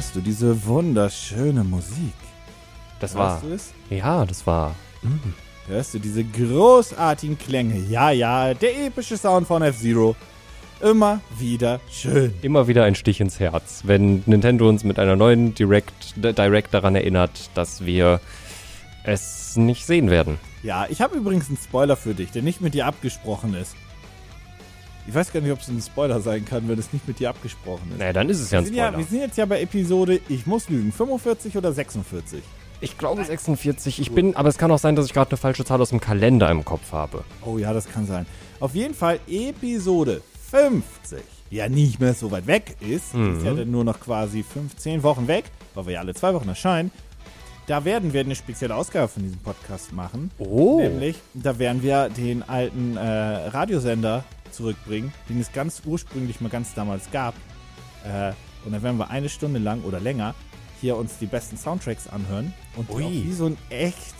Hörst du diese wunderschöne Musik? Das war. Hörst du es? Ja, das war. Hörst du diese großartigen Klänge? Ja, ja, der epische Sound von F-Zero. Immer wieder schön. Immer wieder ein Stich ins Herz, wenn Nintendo uns mit einer neuen Direct, Direct daran erinnert, dass wir es nicht sehen werden. Ja, ich habe übrigens einen Spoiler für dich, der nicht mit dir abgesprochen ist. Ich weiß gar nicht, ob es ein Spoiler sein kann, wenn es nicht mit dir abgesprochen ist. Naja, dann ist es ja ein sind ja, Spoiler. wir sind jetzt ja bei Episode, ich muss lügen, 45 oder 46? Ich glaube 46. Ich bin, aber es kann auch sein, dass ich gerade eine falsche Zahl aus dem Kalender im Kopf habe. Oh ja, das kann sein. Auf jeden Fall Episode 50. Ja, nicht mehr so weit weg ist. Die Ist ja dann nur noch quasi 15 Wochen weg, weil wir ja alle zwei Wochen erscheinen. Da werden wir eine spezielle Ausgabe von diesem Podcast machen. Oh. Nämlich, da werden wir den alten äh, Radiosender zurückbringen, den es ganz ursprünglich mal ganz damals gab. Äh, und dann werden wir eine Stunde lang oder länger hier uns die besten Soundtracks anhören und wie so ein echt,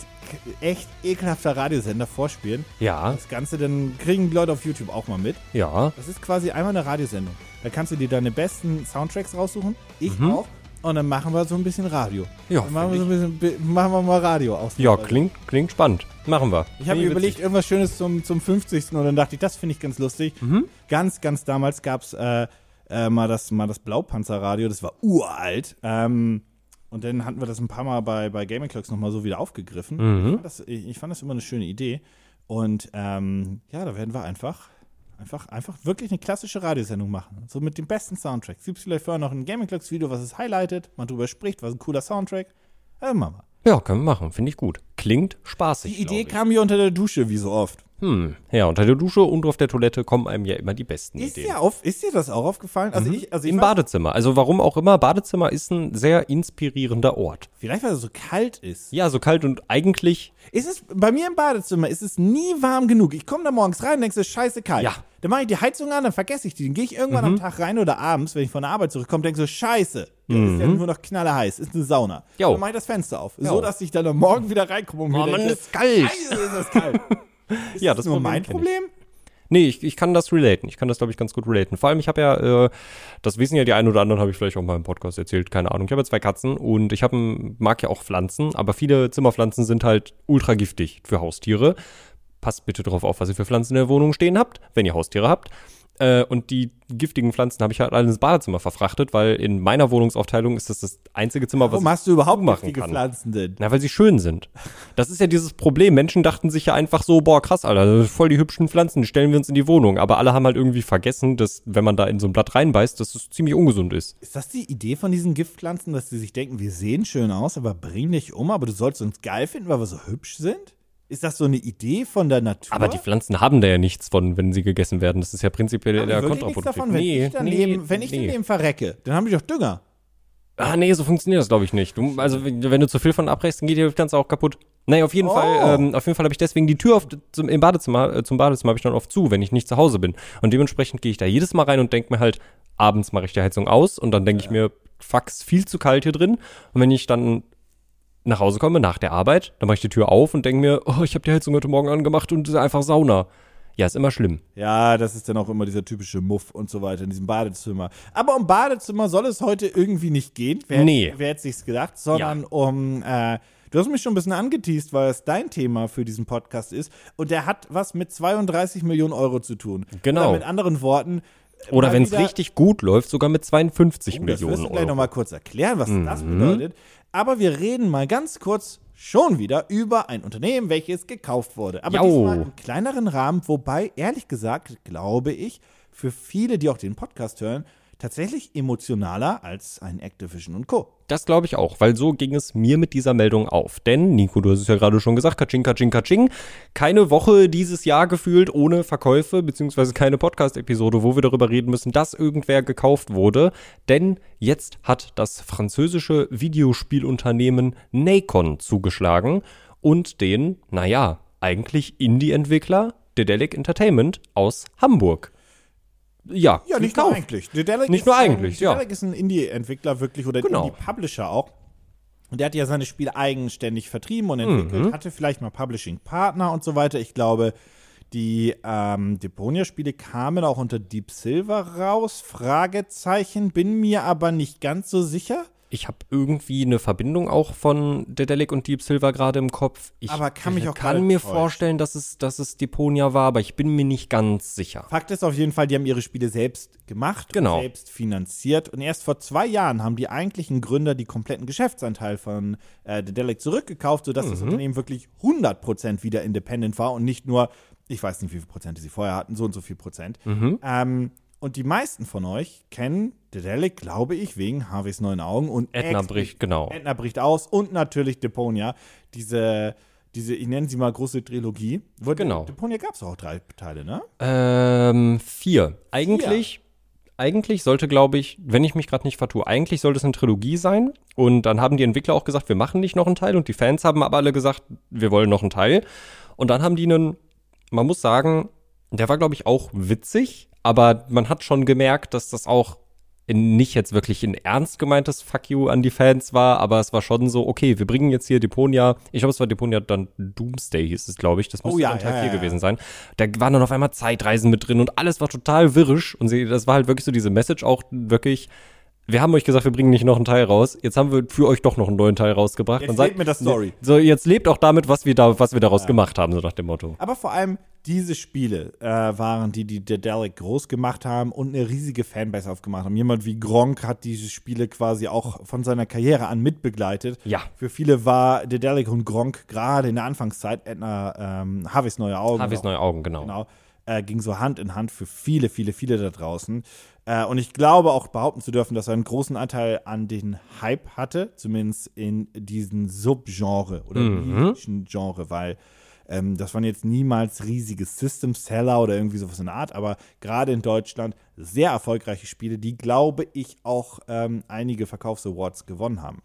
echt ekelhafter Radiosender vorspielen. Ja, Das Ganze, dann kriegen die Leute auf YouTube auch mal mit. ja. Das ist quasi einmal eine Radiosendung. Da kannst du dir deine besten Soundtracks raussuchen. Ich Mhm. auch. Und dann machen wir so ein bisschen Radio. Ja, Dann machen wir, so ein bisschen, bi- machen wir mal Radio aus. Ja, klingt, klingt spannend. Machen wir. Ich habe mir überlegt, witzig. irgendwas Schönes zum, zum 50. Und dann dachte ich, das finde ich ganz lustig. Mhm. Ganz, ganz damals gab es äh, äh, mal, das, mal das Blaupanzerradio. Das war uralt. Ähm, und dann hatten wir das ein paar Mal bei, bei Gaming Clocks nochmal so wieder aufgegriffen. Mhm. Ich, fand das, ich, ich fand das immer eine schöne Idee. Und ähm, ja, da werden wir einfach, einfach, einfach wirklich eine klassische Radiosendung machen. So mit den besten Soundtracks. Gibt es vielleicht vorher noch ein Gaming Clocks Video, was es highlightet, man drüber spricht, was ein cooler Soundtrack. Äh, machen wir. Ja, können wir machen. Finde ich gut. Klingt spaßig. Die Idee kam hier unter der Dusche, wie so oft. Hm. Ja, unter der Dusche und auf der Toilette kommen einem ja immer die besten Ist Ideen. dir, auf, ist dir das auch aufgefallen? Also ich, also ich Im Badezimmer. Also warum auch immer, Badezimmer ist ein sehr inspirierender Ort. vielleicht weil es so kalt ist. Ja, so kalt und eigentlich, Ist es bei mir im Badezimmer ist es nie warm genug. Ich komme da morgens rein und denke, es ist scheiße kalt. Ja. Dann mache ich die Heizung an, dann vergesse ich die. Dann gehe ich irgendwann am Tag rein oder abends, wenn ich von der Arbeit zurückkomme, denke so, scheiße. Jetzt ist ja nur noch knallerheiß, ist eine Sauna. Jo. Dann mache ich das Fenster auf, Jo. so dass ich dann am Morgen wieder reinkomme und mir Oh, Mann, denke, ist kalt. Scheiße, ist das kalt. Ist Ja, das das nur Problem mein. Problem? nee, ich, ich kann das relaten. Ich kann das, glaube ich, ganz gut relaten. Vor allem, ich habe ja, äh, das wissen ja die einen oder anderen, habe ich vielleicht auch mal im Podcast erzählt, keine Ahnung. Ich habe ja zwei Katzen und ich hab, mag ja auch Pflanzen, aber viele Zimmerpflanzen sind halt ultra giftig für Haustiere. Passt bitte darauf auf, was ihr für Pflanzen in der Wohnung stehen habt, wenn ihr Haustiere habt. Äh, und die giftigen Pflanzen habe ich halt alle ins Badezimmer verfrachtet, weil in meiner Wohnungsaufteilung ist das das einzige Zimmer, was Warum hast du überhaupt machen giftige kann. Pflanzen denn? Na, weil sie schön sind. Das ist ja dieses Problem. Menschen dachten sich ja einfach so, boah, krass, Alter, voll die hübschen Pflanzen, die stellen wir uns in die Wohnung. Aber alle haben halt irgendwie vergessen, dass, wenn man da in so ein Blatt reinbeißt, dass es ziemlich ungesund ist. Ist das die Idee von diesen Giftpflanzen, dass sie sich denken, wir sehen schön aus, aber bringen dich um, aber du sollst uns geil finden, weil wir so hübsch sind? Ist das so eine Idee von der Natur? Aber die Pflanzen haben da ja nichts von, wenn sie gegessen werden. Das ist ja prinzipiell die wirklich nichts kontraproduktiv. davon, wenn ich daneben, wenn ich nee. daneben verrecke, dann habe ich doch Dünger. Ah, nee, so funktioniert das, glaube ich, nicht. Du, also, wenn du zu viel von abbrechst, dann geht dir das Ganze auch kaputt. Naja, auf jeden Oh. Fall, ähm, auf jeden Fall habe ich deswegen die Tür auf, zum, im Badezimmer, äh, zum Badezimmer habe ich dann oft zu, wenn ich nicht zu Hause bin. Und dementsprechend gehe ich da jedes Mal rein und denke mir halt, abends mache ich die Heizung aus und dann denke ich mir, fuck, viel zu kalt hier drin. Und wenn ich dann nach Hause komme, nach der Arbeit, dann mache ich die Tür auf und denke mir, oh, ich habe die Heizung heute Morgen angemacht und es ist einfach Sauna. Ja, ist immer schlimm. Ja, das ist dann auch immer dieser typische Muff und so weiter in diesem Badezimmer. Aber um Badezimmer soll es heute irgendwie nicht gehen. Wer, Nee. wer hätte sich's gedacht? Sondern um, äh, du hast mich schon ein bisschen angeteased, weil es dein Thema für diesen Podcast ist. Und der hat was mit 32 Millionen Euro zu tun. Genau. Oder mit anderen Worten. Oder wenn es richtig gut läuft, sogar mit 52 Oh, das Millionen du gleich Euro. Mhm. nochmal kurz erklären, was das bedeutet. Aber wir reden mal ganz kurz schon wieder über ein Unternehmen, welches gekauft wurde. Aber Jau. diesmal im kleineren Rahmen, wobei, ehrlich gesagt, glaube ich, für viele, die auch den Podcast hören, tatsächlich emotionaler als ein Activision und Co. Das glaube ich auch, weil so ging es mir mit dieser Meldung auf. Denn, Nico, du hast es ja gerade schon gesagt, kaching, kaching, kaching. Keine Woche dieses Jahr gefühlt ohne Verkäufe, beziehungsweise keine Podcast-Episode, wo wir darüber reden müssen, dass irgendwer gekauft wurde. Denn jetzt hat das französische Videospielunternehmen Nacon zugeschlagen und den, naja, eigentlich Indie-Entwickler Dedelic Entertainment aus Hamburg. Ja, Ja, nicht nur eigentlich. Dedelic Nicht ist nur ein, eigentlich, ja. Dedelic ist ein Indie-Entwickler wirklich oder ein Genau. Indie-Publisher auch. Und der hat ja seine Spiele eigenständig vertrieben und entwickelt, Mhm. hatte vielleicht mal Publishing-Partner und so weiter. Ich glaube, die ähm, Deponia-Spiele kamen auch unter Deep Silver raus. Fragezeichen, bin mir aber nicht ganz so sicher. Ich habe irgendwie eine Verbindung auch von Dedelic und Deep Silver gerade im Kopf. Ich Aber kann mich auch kann mir täuschen. vorstellen, dass es, dass es Deponia war, aber ich bin mir nicht ganz sicher. Fakt ist auf jeden Fall, die haben ihre Spiele selbst gemacht Genau. und selbst finanziert. Und erst vor zwei Jahren haben die eigentlichen Gründer die kompletten Geschäftsanteil von äh, Dedelic zurückgekauft, sodass Mhm. das Unternehmen wirklich 100% wieder independent war und nicht nur, ich weiß nicht, wie viel Prozent sie vorher hatten, so und so viel Prozent. Mhm. Ähm, und die meisten von euch kennen Dedelic, glaube ich, wegen Harveys neuen Augen und Edna bricht, genau. Edna bricht aus und natürlich Deponia. Diese, diese, ich nenne sie mal große Trilogie. Wo- Genau. Deponia gab es auch drei Teile, ne? Ähm, vier. Eigentlich, eigentlich sollte, glaube ich, wenn ich mich gerade nicht vertue, eigentlich sollte es eine Trilogie sein. Und dann haben die Entwickler auch gesagt, wir machen nicht noch einen Teil. Und die Fans haben aber alle gesagt, wir wollen noch einen Teil. Und dann haben die einen, man muss sagen, der war, glaube ich, auch witzig. Aber man hat schon gemerkt, dass das auch nicht jetzt wirklich ein ernst gemeintes Fuck you an die Fans war, aber es war schon so, okay, wir bringen jetzt hier Deponia, ich glaube, es war Deponia dann Doomsday hieß es, glaube ich, das müsste Oh ja, dann Teil ja, 4 ja, ja. gewesen sein. Da waren dann auf einmal Zeitreisen mit drin und alles war total wirrisch und sie, das war halt wirklich so diese Message auch wirklich, wir haben euch gesagt, wir bringen nicht noch einen Teil raus, jetzt haben wir für euch doch noch einen neuen Teil rausgebracht. Jetzt lebt mit der Story. So, jetzt lebt auch damit, was wir da, was wir daraus gemacht haben, so nach dem Motto. Aber vor allem diese Spiele äh, waren die, die Dedelic groß gemacht haben und eine riesige Fanbase aufgemacht haben. Jemand wie Gronk hat diese Spiele quasi auch von seiner Karriere an mitbegleitet. Ja. Für viele war Dedelic und Gronk gerade in der Anfangszeit, Edna ähm, Harveys neue Augen. Harveys neue Augen, genau. Genau. Äh, ging so Hand in Hand für viele, viele, viele da draußen. Äh, und ich glaube auch behaupten zu dürfen, dass er einen großen Anteil an den Hype hatte, zumindest in diesen Subgenre oder nischengenre, Genre, weil ähm, das waren jetzt niemals riesige System-Seller oder irgendwie sowas in der Art, aber gerade in Deutschland sehr erfolgreiche Spiele, die, glaube ich, auch ähm, einige Verkaufsawards gewonnen haben.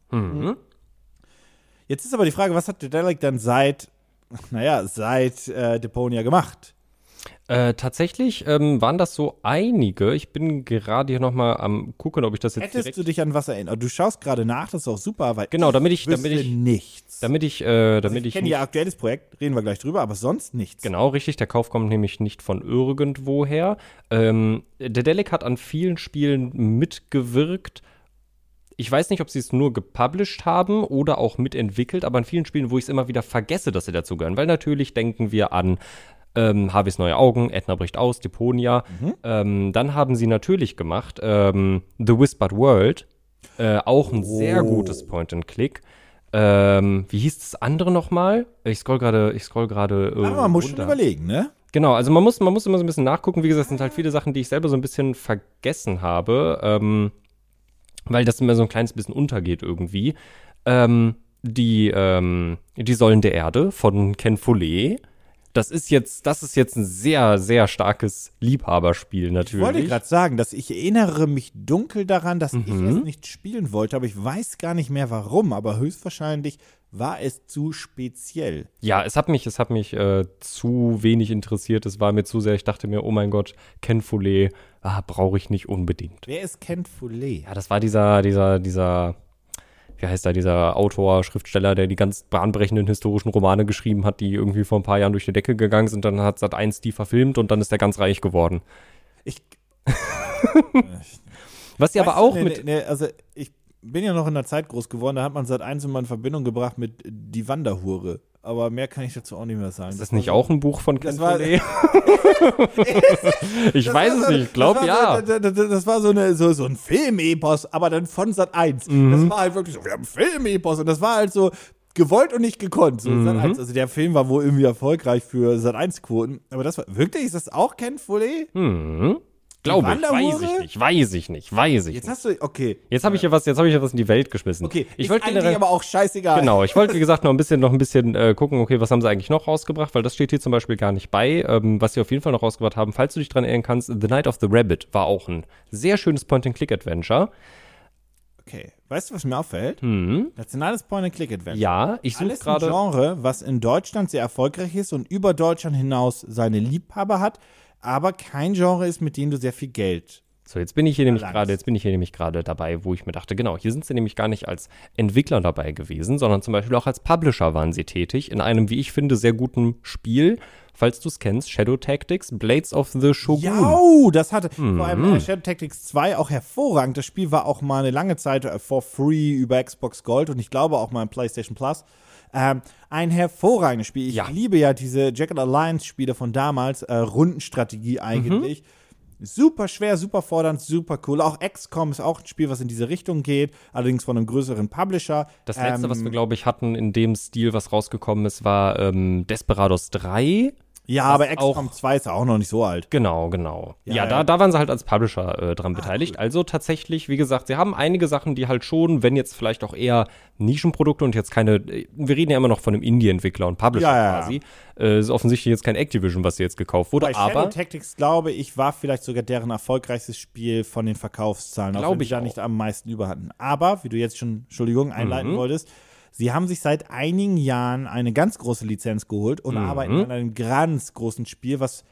Jetzt ist aber die Frage, was hat Dedelic dann seit, naja, seit äh, Deponia gemacht? Äh, tatsächlich ähm, waren das so einige. Ich bin gerade hier noch mal am gucken, ob ich das jetzt Hättest direkt du dich an was erinnert? Du schaust gerade nach, das ist auch super, weil Genau, damit ich, damit ich, nichts. damit ich, äh, also damit ich ich, kenne ihr aktuelles Projekt, reden wir gleich drüber, aber sonst nichts. Genau, richtig. Der Kauf kommt nämlich nicht von irgendwoher. Ähm, der Delic hat an vielen Spielen mitgewirkt. Ich weiß nicht, ob sie es nur gepublished haben oder auch mitentwickelt, aber an vielen Spielen, wo ich es immer wieder vergesse, dass sie dazugehören. Weil natürlich denken wir an ähm, Harveys neue Augen, Edna bricht aus, Deponia. Ähm, dann haben sie natürlich gemacht ähm, The Whispered World, äh, auch ein sehr Oh. gutes Point-and-Click. Ähm, wie hieß das andere nochmal? Ich scroll gerade, ich scroll gerade. Äh, Aber man muss schon runter. überlegen, ne? Genau, also man muss, man muss immer so ein bisschen nachgucken. Wie gesagt, es sind halt viele Sachen, die ich selber so ein bisschen vergessen habe, ähm, weil das immer so ein kleines bisschen untergeht irgendwie. Ähm, die, ähm, die Säulen der Erde von Ken Follett. Das ist jetzt, das ist jetzt ein sehr, sehr starkes Liebhaberspiel Ich natürlich. wollte gerade sagen, dass ich erinnere mich dunkel daran, dass ich Mhm. es nicht spielen wollte, aber ich weiß gar nicht mehr warum, aber höchstwahrscheinlich war es zu speziell. Ja, es hat mich, es hat mich äh, zu wenig interessiert. Es war mir zu sehr, ich dachte mir, oh mein Gott, Ken Follett, ah, brauche ich nicht unbedingt. Wer ist Ken Follett? Ja, das war dieser, dieser, dieser, wie heißt er, dieser Autor, Schriftsteller, der die ganz bahnbrechenden historischen Romane geschrieben hat, die irgendwie vor ein paar Jahren durch die Decke gegangen sind. Dann hat Sat 1 die verfilmt und dann ist er ganz reich geworden. Ich, Was sie aber auch ne, mit. Ne, also ich bin ja noch in der Zeit groß geworden, da hat man seit eins immer in Verbindung gebracht mit die Wanderhure. Aber mehr kann ich dazu auch nicht mehr sagen. Ist das nicht auch ein Buch von Ken Das Follett? ich weiß es nicht, ich glaube das ja. So, das, das, das war so, eine, so, so ein Filmepos, aber dann von Sat 1. Mhm. Das war halt wirklich so, wir haben Filmepos und das war halt so gewollt und nicht gekonnt. So Mhm. Sat 1. Also der Film war wohl irgendwie erfolgreich für Sat 1 Quoten. Aber das war wirklich, ist das auch Ken Follett? Hm. Glaube ich, weiß ich nicht, weiß ich nicht, weiß ich Jetzt nicht. hast du, okay. Jetzt habe ich hier was, jetzt habe ich hier was in die Welt geschmissen. Okay, ich wollte eigentlich generell, aber auch scheißegal. Genau, ich wollte, wie gesagt, noch ein bisschen, noch ein bisschen äh, gucken, okay, was haben sie eigentlich noch rausgebracht, weil das steht hier zum Beispiel gar nicht bei. Ähm, was sie auf jeden Fall noch rausgebracht haben, falls du dich dran erinnern kannst, The Night of the Rabbit war auch ein sehr schönes Point-and-Click-Adventure. Okay, weißt du, was mir auffällt? Mhm. Nationales Point-and-Click-Adventure. Ja, ich suche Alles ein gerade. Genre, was in Deutschland sehr erfolgreich ist und über Deutschland hinaus seine Liebhaber hat, aber kein Genre ist, mit dem du sehr viel Geld So, jetzt bin ich hier nämlich gerade, jetzt bin ich hier nämlich gerade dabei, wo ich mir dachte, genau, hier sind sie nämlich gar nicht als Entwickler dabei gewesen, sondern zum Beispiel auch als Publisher waren sie tätig in einem, wie ich finde, sehr guten Spiel. Falls du es kennst, Shadow Tactics, Blades of the Shogun. Ja, das hatte vor Mhm. allem äh, Shadow Tactics 2 auch hervorragend. Das Spiel war auch mal eine lange Zeit äh, for free über Xbox Gold und ich glaube auch mal im PlayStation Plus. Ähm, ein hervorragendes Spiel. Ich Ja. liebe ja diese Jacket Alliance Spiele von damals, äh, Rundenstrategie eigentlich. Mhm. Super schwer, super fordernd, super cool. Auch XCOM ist auch ein Spiel, was in diese Richtung geht, allerdings von einem größeren Publisher. Das letzte, Ähm, was wir, glaube ich, hatten in dem Stil, was rausgekommen ist, war ähm, Desperados 3. Ja, aber XCOM auch- 2 ist auch noch nicht so alt. Genau, genau. Ja, Ja, da, ja. da waren sie halt als Publisher äh, dran beteiligt. Also tatsächlich, wie gesagt, sie haben einige Sachen, die halt schon, wenn jetzt vielleicht auch eher Nischenprodukte und jetzt keine, äh, wir reden ja immer noch von einem Indie-Entwickler und Publisher Ja, ja, ja. quasi. Äh, ist offensichtlich jetzt kein Activision, was jetzt gekauft wurde, Bei Shadow aber Tactics, glaube ich, war vielleicht sogar deren erfolgreichstes Spiel von den Verkaufszahlen, auch Glaub wenn ich da nicht am meisten über hatten. Aber, wie du jetzt schon, Entschuldigung, einleiten Mhm. wolltest, sie haben sich seit einigen Jahren eine ganz große Lizenz geholt und Mhm. arbeiten an einem ganz großen Spiel, was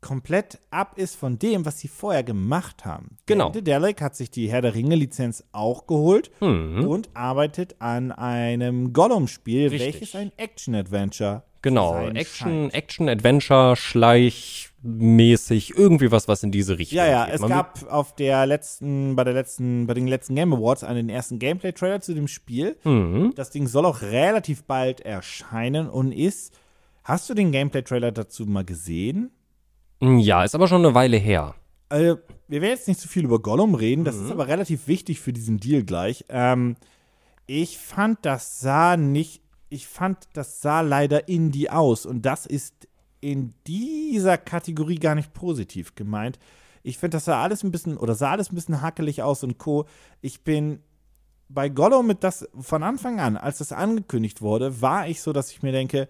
komplett ab ist von dem, was sie vorher gemacht haben. Genau. Denn Dedelic hat sich die Herr der Ringe-Lizenz auch geholt Mhm. und arbeitet an einem Gollum-Spiel, welches ein Action-Adventure genau, zu Action, scheint. Action, Adventure, Schleichmäßig, irgendwie was, was in diese Richtung Ja, ja, geht. es Man gab auf der letzten, bei der letzten, bei den letzten Game Awards einen ersten Gameplay-Trailer zu dem Spiel. Mhm. Das Ding soll auch relativ bald erscheinen und ist. Hast du den Gameplay-Trailer dazu mal gesehen? wird- Ja, ist aber schon eine Weile her. Äh, wir werden jetzt nicht so viel über Gollum reden, das Mhm. ist aber relativ wichtig für diesen Deal gleich. Ähm, ich fand, das sah nicht, ich fand, das sah leider indie aus und das ist in dieser Kategorie gar nicht positiv gemeint. Ich finde, das sah alles ein bisschen, oder sah alles ein bisschen hakelig aus und Co. Ich bin bei Gollum mit das von Anfang an, als das angekündigt wurde, war ich so, dass ich mir denke,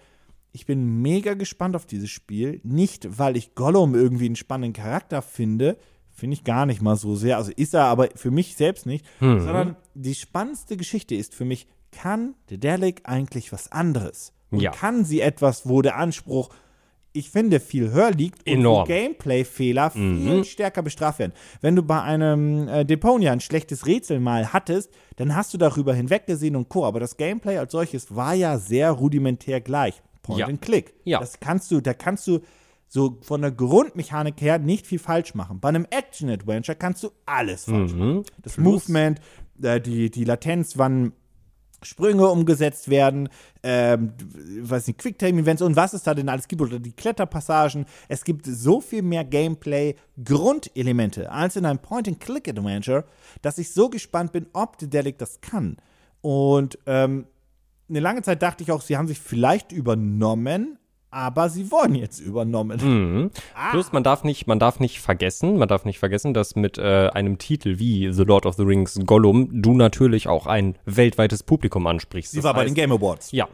ich bin mega gespannt auf dieses Spiel. Nicht, weil ich Gollum irgendwie einen spannenden Charakter finde, finde ich gar nicht mal so sehr. Also ist er aber für mich selbst nicht, sondern die spannendste Geschichte ist für mich, kann Dedelic eigentlich was anderes? Und Ja. kann sie etwas, wo der Anspruch, ich finde, viel höher liegt und Enorm. wo Gameplay-Fehler viel stärker bestraft werden. Wenn du bei einem äh, Deponia ein schlechtes Rätsel mal hattest, dann hast du darüber hinweggesehen und Co. Aber das Gameplay als solches war ja sehr rudimentär gleich. Point Ja. and Click. Ja. Das kannst du, da kannst du so von der Grundmechanik her nicht viel falsch machen. Bei einem Action-Adventure kannst du alles falsch machen. Das Movement, äh, die, die Latenz, wann Sprünge umgesetzt werden, ähm, weiß nicht, Quicktime-Events und was es da denn alles gibt oder die Kletterpassagen. Es gibt so viel mehr Gameplay-Grundelemente als in einem Point-and-Click-Adventure, dass ich so gespannt bin, ob Dedelic das kann. Und ähm, eine lange Zeit dachte ich auch, sie haben sich vielleicht übernommen, aber sie wurden jetzt übernommen. Mhm. Plus, man darf nicht, man darf nicht vergessen, man darf nicht vergessen, dass mit äh, einem Titel wie The Lord of the Rings Gollum du natürlich auch ein weltweites Publikum ansprichst. Sie Das war bei heißt- den Game Awards. Ja.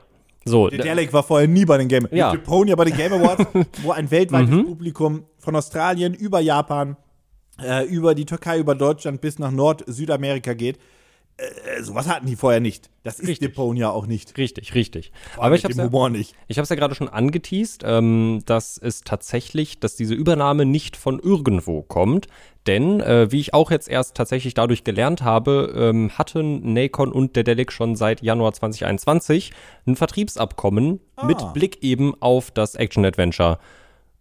So, Der d- Delek war vorher nie bei den Game Ja. Deponia bei den Game Awards, wo ein weltweites Mhm. Publikum von Australien über Japan, äh, über die Türkei, über Deutschland bis nach Nord-Südamerika geht. Äh, sowas hatten die vorher nicht. Das ist Richtig. Deponia auch nicht. richtig, richtig. Aber ich Mit hab's dem ja, nicht. Ich habe es ja gerade schon angeteased, ähm, dass es tatsächlich, dass diese Übernahme nicht von irgendwo kommt. Denn, äh, wie ich auch jetzt erst tatsächlich dadurch gelernt habe, ähm, hatten Nacon und Dedelic schon seit Januar 2021 ein Vertriebsabkommen mit Blick eben auf das Action-Adventure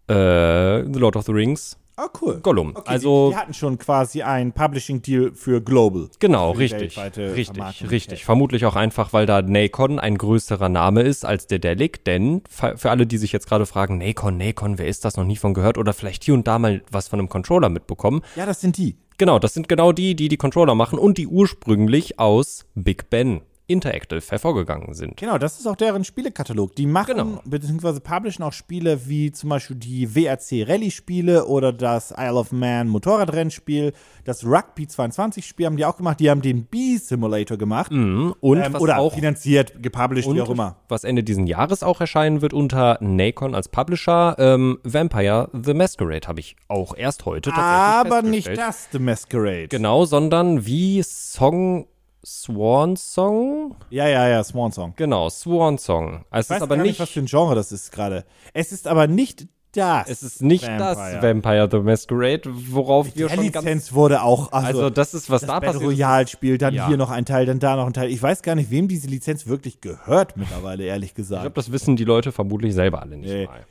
äh, The Lord of the Rings. Ah, cool. Gollum. Okay, Also- die, die hatten schon quasi einen Publishing-Deal für Global. Genau, Für richtig. Richtig, richtig. Vermutlich auch einfach, weil da Nacon ein größerer Name ist als Dedelic, denn fa- für alle, die sich jetzt gerade fragen, Nacon, Nacon, wer ist das, noch nie von gehört oder vielleicht hier und da mal was von einem Controller mitbekommen. Ja, das sind die. Genau, das sind genau die, die die Controller machen und die ursprünglich aus Big Ben Interactive hervorgegangen sind. Genau, das ist auch deren Spielekatalog. Die machen Genau. beziehungsweise publishen auch Spiele wie zum Beispiel die WRC Rallye-Spiele oder das Isle of Man Motorradrennspiel, das Rugby 22-Spiel haben die auch gemacht. Die haben den Bee-Simulator gemacht. Mhm. Und Ähm, was oder auch finanziert, gepublished, wie auch immer. was Ende diesen Jahres auch erscheinen wird unter Nacon als Publisher, ähm, Vampire the Masquerade habe ich auch erst heute tatsächlich Aber nicht das, The Masquerade. Genau, sondern wie Song Swan Song? Ja, ja, ja, Swan Song. Genau, Swan Song. Es Ich weiß ist aber gar nicht. was für ein Genre das ist gerade. Es ist aber nicht das. Es ist nicht das Vampire the Masquerade, worauf wir Der schon ganz Lizenz wurde auch, also, Also das ist, was das da Battle passiert. ist. Royale-Spiel, dann Ja. hier noch ein Teil, dann da noch ein Teil. Ich weiß gar nicht, wem diese Lizenz wirklich gehört mittlerweile, ehrlich Ich gesagt. glaube, das wissen die Leute vermutlich selber alle nicht Nee. mal.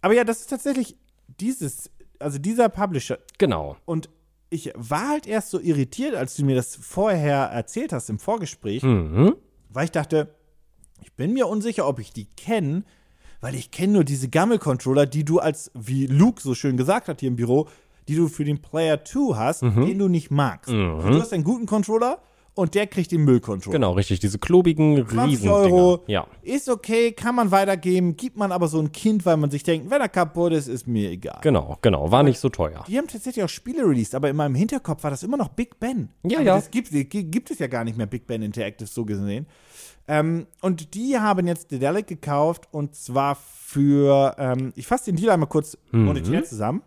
Aber ja, das ist tatsächlich dieses, also dieser Publisher. Genau. Und ich war halt erst so irritiert, als du mir das vorher erzählt hast im Vorgespräch, Mhm. weil ich dachte, ich bin mir unsicher, ob ich die kenne, weil ich kenne nur diese Gammel-Controller, die du als, wie Luke so schön gesagt hat hier im Büro, die du für den Player 2 hast, Mhm. den du nicht magst. Du hast einen guten Controller und der kriegt den Müll-Controller. Genau, richtig. Diese klobigen 20 Riesendinger. Euro. Ja. Ist okay, kann man weitergeben, gibt man aber so ein Kind, weil man sich denkt, wenn er kaputt ist, ist mir egal. Genau, genau. War nicht so teuer. Die haben tatsächlich auch Spiele released, aber in meinem Hinterkopf war das immer noch Big Ben. Ja, aber ja. Das gibt, gibt es ja gar nicht mehr, Big Ben Interactive, so gesehen. Ähm, und die haben jetzt Dedelic gekauft und zwar für, ähm, ich fasse den Deal einmal kurz Mhm. monetär zusammen.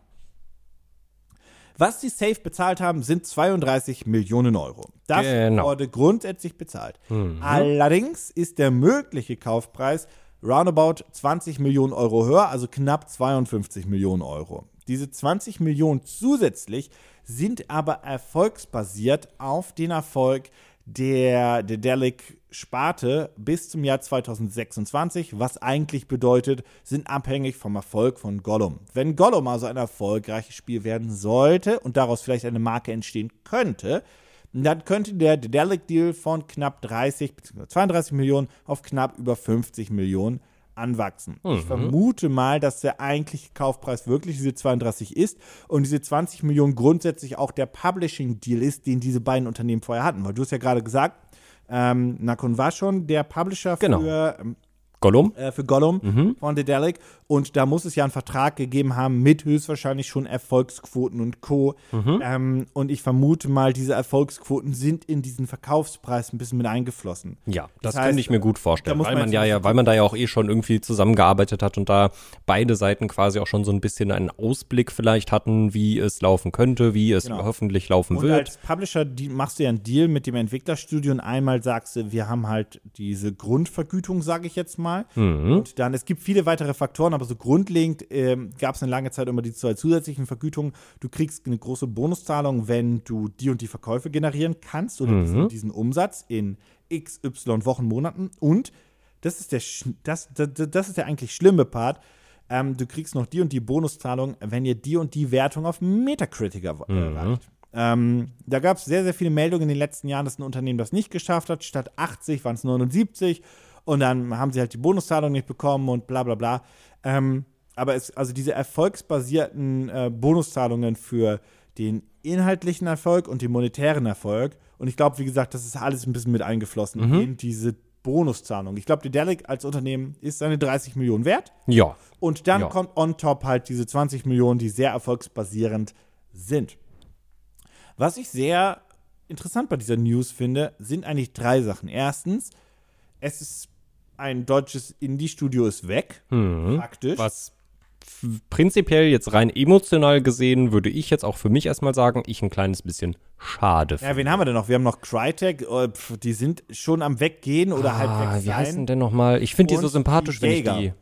Was die Safe bezahlt haben, sind 32 Millionen Euro. Das Genau. Mhm. wurde grundsätzlich bezahlt. Allerdings ist der mögliche Kaufpreis roundabout 20 Millionen Euro höher, also knapp 52 Millionen Euro. Diese 20 Millionen zusätzlich sind aber erfolgsbasiert auf den Erfolg der Dedelic-Sparte bis zum Jahr 2026, was eigentlich bedeutet, sind abhängig vom Erfolg von Gollum. Wenn Gollum also ein erfolgreiches Spiel werden sollte und daraus vielleicht eine Marke entstehen könnte, dann könnte der Dedelic-Deal von knapp 30 bzw. 32 Millionen auf knapp über 50 Millionen anwachsen. Ich vermute mal, dass der eigentliche Kaufpreis wirklich diese 32 ist und diese 20 Millionen grundsätzlich auch der Publishing-Deal ist, den diese beiden Unternehmen vorher hatten. Weil du hast ja gerade gesagt, ähm, Nakon war schon der Publisher Genau. für ähm, Gollum? äh, für Gollum von Dedelic. Und da muss es ja einen Vertrag gegeben haben mit höchstwahrscheinlich schon Erfolgsquoten und Co. Ähm, und ich vermute mal, diese Erfolgsquoten sind in diesen Verkaufspreis ein bisschen mit eingeflossen. Ja, das, Das heißt, könnte ich mir gut vorstellen, weil man ja, ja, weil man da ja auch eh schon irgendwie zusammengearbeitet hat und da beide Seiten quasi auch schon so ein bisschen einen Ausblick vielleicht hatten, wie es laufen könnte, wie es Genau. hoffentlich laufen Und wird. als Publisher die, machst du ja einen Deal mit dem Entwicklerstudio und einmal sagst du, wir haben halt diese Grundvergütung, sage ich jetzt mal. Mhm. Und dann, es gibt viele weitere Faktoren, aber so grundlegend ähm, gab es eine lange Zeit immer die zwei zusätzlichen Vergütungen. Du kriegst eine große Bonuszahlung, wenn du die und die Verkäufe generieren kannst oder diesen, und diesen Umsatz in XY Wochen, Monaten. Und das ist der, das, das, das ist der eigentlich schlimme Part. Ähm, du kriegst noch die und die Bonuszahlung, wenn ihr die und die Wertung auf Metacritic er- erreicht. Ähm, da gab es sehr, sehr viele Meldungen in den letzten Jahren, dass ein Unternehmen das nicht geschafft hat. Statt 80 waren es 79 und dann haben sie halt die Bonuszahlung nicht bekommen und bla bla bla. Ähm, aber es, also diese erfolgsbasierten äh, Bonuszahlungen für den inhaltlichen Erfolg und den monetären Erfolg. Und ich glaube, wie gesagt, das ist alles ein bisschen mit eingeflossen in diese Bonuszahlung. Ich glaube, Dedelic als Unternehmen ist seine 30 Millionen wert. ja, Und dann Ja. kommt on top halt diese 20 Millionen, die sehr erfolgsbasierend sind. Was ich sehr interessant bei dieser News finde, sind eigentlich drei Sachen. Erstens, es ist ein deutsches Indie-Studio ist weg, faktisch. was f- prinzipiell jetzt rein emotional gesehen, würde ich jetzt auch für mich erstmal sagen, ich ein kleines bisschen schade Ja, wen haben wir denn noch? Wir haben noch Crytek, äh, die sind schon am Weggehen oder halt Ah, weg wie heißen sein. denn nochmal? Ich finde die so sympathisch, wenn ich Jäger. die.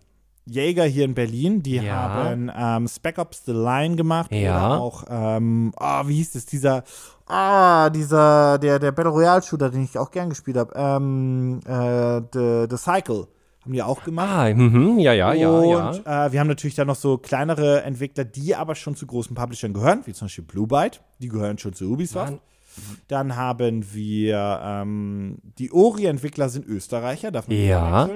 Jäger hier in Berlin, die Ja. haben ähm, Spec Ops The Line gemacht. Ja. Oder auch, ähm, ah, wie hieß es, dieser, ah, dieser, der, der Battle Royale Shooter, den ich auch gern gespielt habe, ähm, äh, The, The Cycle. Haben die auch gemacht. Ah, mhm, ja, ja, ja, ja. Äh, wir haben natürlich dann noch so kleinere Entwickler, die aber schon zu großen Publishern gehören, wie zum Beispiel Blue Byte, die gehören schon zu Ubisoft. Mann. Dann haben wir ähm, die Ori-Entwickler sind Österreicher, darf man nicht Ja.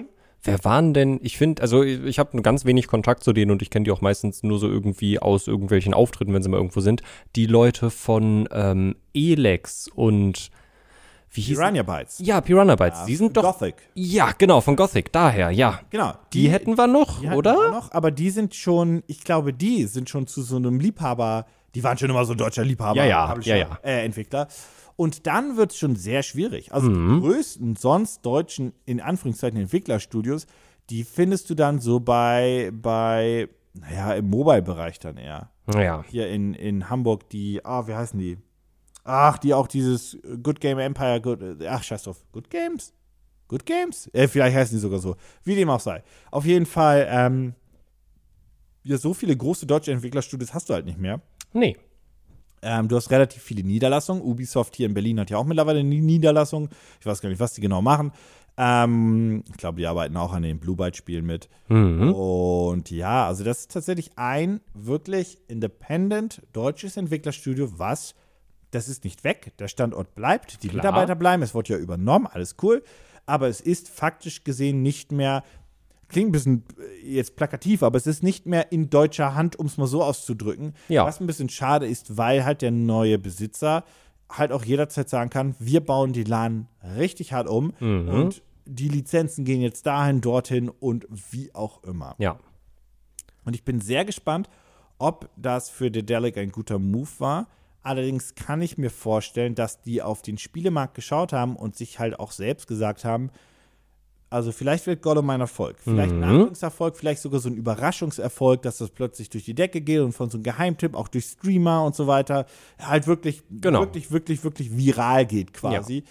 Wer waren denn? Ich finde, also ich, ich habe ganz wenig Kontakt zu denen und ich kenne die auch meistens nur so irgendwie aus irgendwelchen Auftritten, wenn sie mal irgendwo sind. Die Leute von ähm, Elex und wie hieß Piranha Bytes. Ja, Piranha Bytes. die sind doch. Gothic. Ja, genau, von Gothic, daher, ja. Genau. Die, hätten wir noch, die oder? wir Noch, aber die sind schon, ich glaube, die sind schon zu so einem Liebhaber, die waren schon immer so ein deutscher Liebhaber, Ja, ja, ja, ja. Äh, Entwickler. Und dann wird es schon sehr schwierig. Also Mhm. die größten sonst deutschen, in Anführungszeichen, Entwicklerstudios, die findest du dann so bei, bei naja, im Mobile-Bereich dann eher. Ja. Hier in, in Hamburg, die, ah, wie heißen die? Ach, die auch dieses Good Game Empire, Good, ach, scheiß drauf, Good Games? Good Games? Äh, vielleicht heißen die sogar so. Wie dem auch sei. Auf jeden Fall, ähm, ja, so viele große deutsche Entwicklerstudios hast du halt nicht mehr. Nee. Ähm, du hast relativ viele Niederlassungen. Ubisoft hier in Berlin hat ja auch mittlerweile eine Niederlassung. Ich weiß gar nicht, was die genau machen. Ähm, ich glaube, die arbeiten auch an den Blue Byte-Spielen mit. Mhm. Und ja, also das ist tatsächlich ein wirklich independent deutsches Entwicklerstudio, was, das ist nicht weg, der Standort bleibt, die Klar. Mitarbeiter bleiben, es wurde ja übernommen, alles cool, aber es ist faktisch gesehen nicht mehr, klingt ein bisschen äh, jetzt plakativ, aber es ist nicht mehr in deutscher Hand, um es mal so auszudrücken, Ja. was ein bisschen schade ist, weil halt der neue Besitzer halt auch jederzeit sagen kann, wir bauen die LAN richtig hart um Mhm. und die Lizenzen gehen jetzt dahin, dorthin und wie auch immer. Ja. Und ich bin sehr gespannt, ob das für Dedelic ein guter Move war. Allerdings kann ich mir vorstellen, dass die auf den Spielemarkt geschaut haben und sich halt auch selbst gesagt haben, also vielleicht wird Gollum ein Erfolg, vielleicht ein Anfangserfolg, vielleicht sogar so ein Überraschungserfolg, dass das plötzlich durch die Decke geht und von so einem Geheimtipp auch durch Streamer und so weiter halt wirklich, Genau. wirklich, wirklich, wirklich viral geht quasi.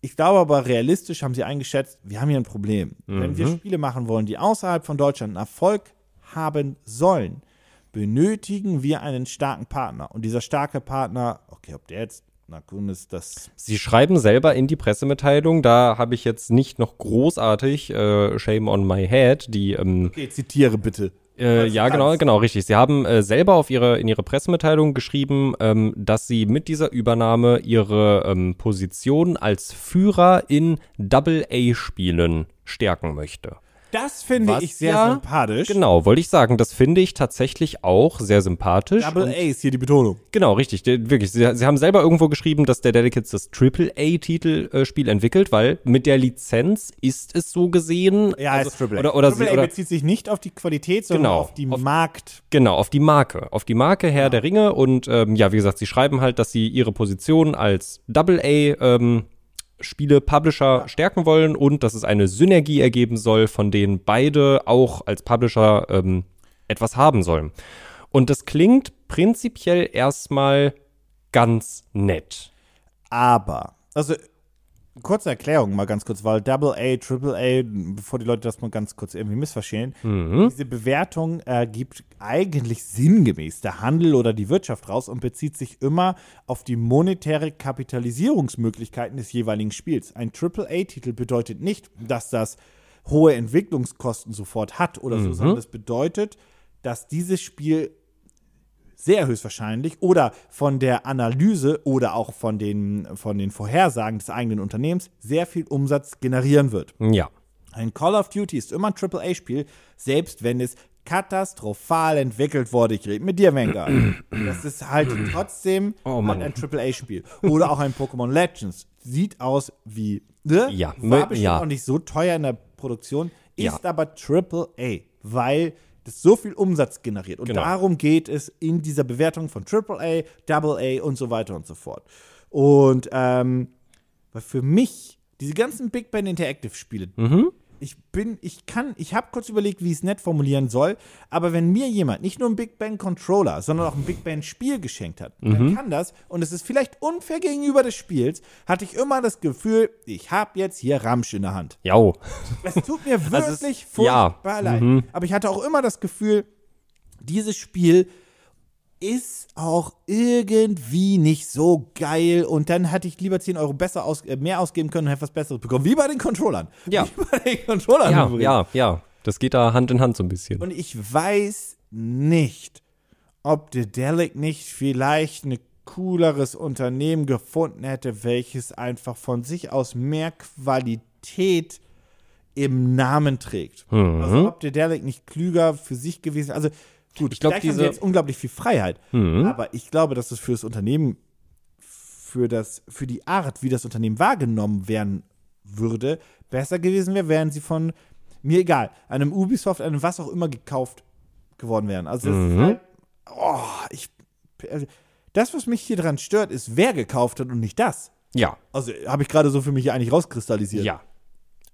Ich glaube aber, realistisch haben sie eingeschätzt, wir haben hier ein Problem. Wenn wir Spiele machen wollen, die außerhalb von Deutschland einen Erfolg haben sollen, benötigen wir einen starken Partner. Und dieser starke Partner, okay, ob der jetzt Nakun ist, das Sie schreiben selber in die Pressemitteilung, da habe ich jetzt nicht noch großartig äh, Shame on my head, die ähm, Okay, zitiere bitte. Äh, ja, genau, genau, richtig. Sie haben äh, selber auf ihre, in ihre Pressemitteilung geschrieben, ähm, dass sie mit dieser Übernahme ihre ähm, Position als Führer in Double-A-Spielen stärken möchte. Das finde Was ich sehr ja- sympathisch. Genau, wollte ich sagen, das finde ich tatsächlich auch sehr sympathisch. Double A ist hier die Betonung. Genau, richtig. Wirklich. Sie, sie haben selber irgendwo geschrieben, dass der Delicates das Triple-A-Titel-Spiel entwickelt, weil mit der Lizenz ist es so gesehen. Ja, also, ist Triple A. Oder, oder, Triple A oder bezieht sich nicht auf die Qualität, sondern Genau. auf die Markt. Genau, auf die Marke. Auf die Marke Herr der Ringe. Und ähm, ja, wie gesagt, sie schreiben halt, dass sie ihre Position als Double-A ähm, Spiele Publisher stärken wollen und dass es eine Synergie ergeben soll, von denen beide auch als Publisher ähm, etwas haben sollen. Und das klingt prinzipiell erstmal ganz nett. Aber, also, kurze Erklärung mal ganz kurz, weil Double A, Triple A, bevor die Leute das mal ganz kurz irgendwie missverstehen, diese Bewertung äh, gibt eigentlich sinngemäß der Handel oder die Wirtschaft raus und bezieht sich immer auf die monetäre Kapitalisierungsmöglichkeiten des jeweiligen Spiels. Ein Triple A-Titel bedeutet nicht, dass das hohe Entwicklungskosten sofort hat oder so, sondern das bedeutet, dass dieses Spiel sehr höchstwahrscheinlich oder von der Analyse oder auch von den, von den Vorhersagen des eigenen Unternehmens sehr viel Umsatz generieren wird. Ja. Ein Call of Duty ist immer ein AAA-Spiel, selbst wenn es katastrophal entwickelt wurde. Ich rede mit dir, Wenger. Das ist halt trotzdem Oh halt ein AAA-Spiel. Oder auch ein Pokémon Legends. Sieht aus wie, ne? Ja, War ne, bestimmt ja. auch nicht so teuer in der Produktion, ist Ja. aber AAA, weil das so viel Umsatz generiert. Und Genau. darum geht es in dieser Bewertung von AAA, AA und so weiter und so fort. Und ähm, weil für mich, diese ganzen Big Band Interactive Spiele, Mhm. Ich bin, ich kann, ich habe kurz überlegt, wie ich es nett formulieren soll, aber wenn mir jemand nicht nur einen Big Band Controller, sondern auch ein Big Band Spiel geschenkt hat, Mhm. dann kann das, und es ist vielleicht unfair gegenüber des Spiels, hatte ich immer das Gefühl, ich habe jetzt hier Ramsch in der Hand. Jau. Es tut mir Also es- wirklich ja. furchtbar leid. Aber ich hatte auch immer das Gefühl, dieses Spiel ist auch irgendwie nicht so geil und dann hätte ich lieber 10 Euro besser aus, äh, mehr ausgeben können und hätte was Besseres bekommen. Wie bei den Controllern. Ja. Wie bei den Controllern. Ja, übrigens. ja, ja. Das geht da Hand in Hand so ein bisschen. Und ich weiß nicht, ob Dedelic nicht vielleicht ein cooleres Unternehmen gefunden hätte, welches einfach von sich aus mehr Qualität im Namen trägt. Mhm. Also ob Dedelic nicht klüger für sich gewesen Also gut, Ich glaub, vielleicht haben sie diese- jetzt unglaublich viel Freiheit. Mhm. Aber ich glaube, dass es für das Unternehmen, für, das, für die Art, wie das Unternehmen wahrgenommen werden würde, besser gewesen wäre, wären sie von, mir egal, einem Ubisoft, einem was auch immer gekauft geworden wären. Also das ist halt, oh, ich, also, das, was mich hier dran stört, ist, wer gekauft hat und nicht das. Ja, Also habe ich gerade so für mich eigentlich rauskristallisiert. ja.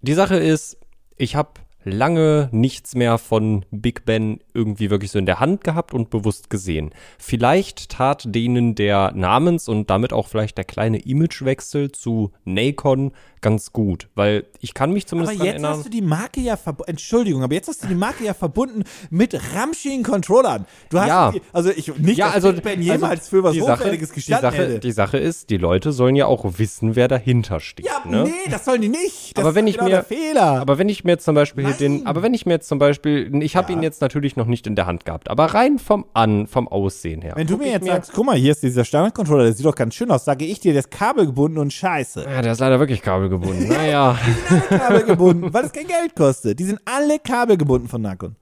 Die Sache ist, ich habe lange nichts mehr von Big Ben irgendwie wirklich so in der Hand gehabt und bewusst gesehen. Vielleicht tat denen der Namens- und damit auch vielleicht der kleine Imagewechsel zu Nacon ganz gut, weil ich kann mich Aber zumindest dran jetzt erinnern. hast du die Marke ja verbunden. Entschuldigung, aber jetzt hast du die Marke ja verbunden mit Ramschienen-Controllern. Du hast Ja. die, also ich nicht, ja, also, Big Ben also jemals für was die Hochwertiges die gestanden Sache, hätte. die Sache ist, die Leute sollen ja auch wissen, wer dahinter steht. ja, ne? nee, das sollen die nicht. Das aber wenn ist ich genau mir, der Fehler. aber wenn ich mir jetzt zum Beispiel hier den, aber wenn ich mir jetzt zum Beispiel, ich habe Ja. ihn jetzt natürlich noch nicht in der Hand gehabt, aber rein vom An, vom Aussehen her. wenn du mir jetzt sagst, guck mal, hier ist dieser Standard-Controller, der sieht doch ganz schön aus, sage ich dir, der ist kabelgebunden und scheiße. ja, der ist leider wirklich kabelgebunden. naja, kabelgebunden, weil es kein Geld kostet. Die sind alle kabelgebunden von Nakon.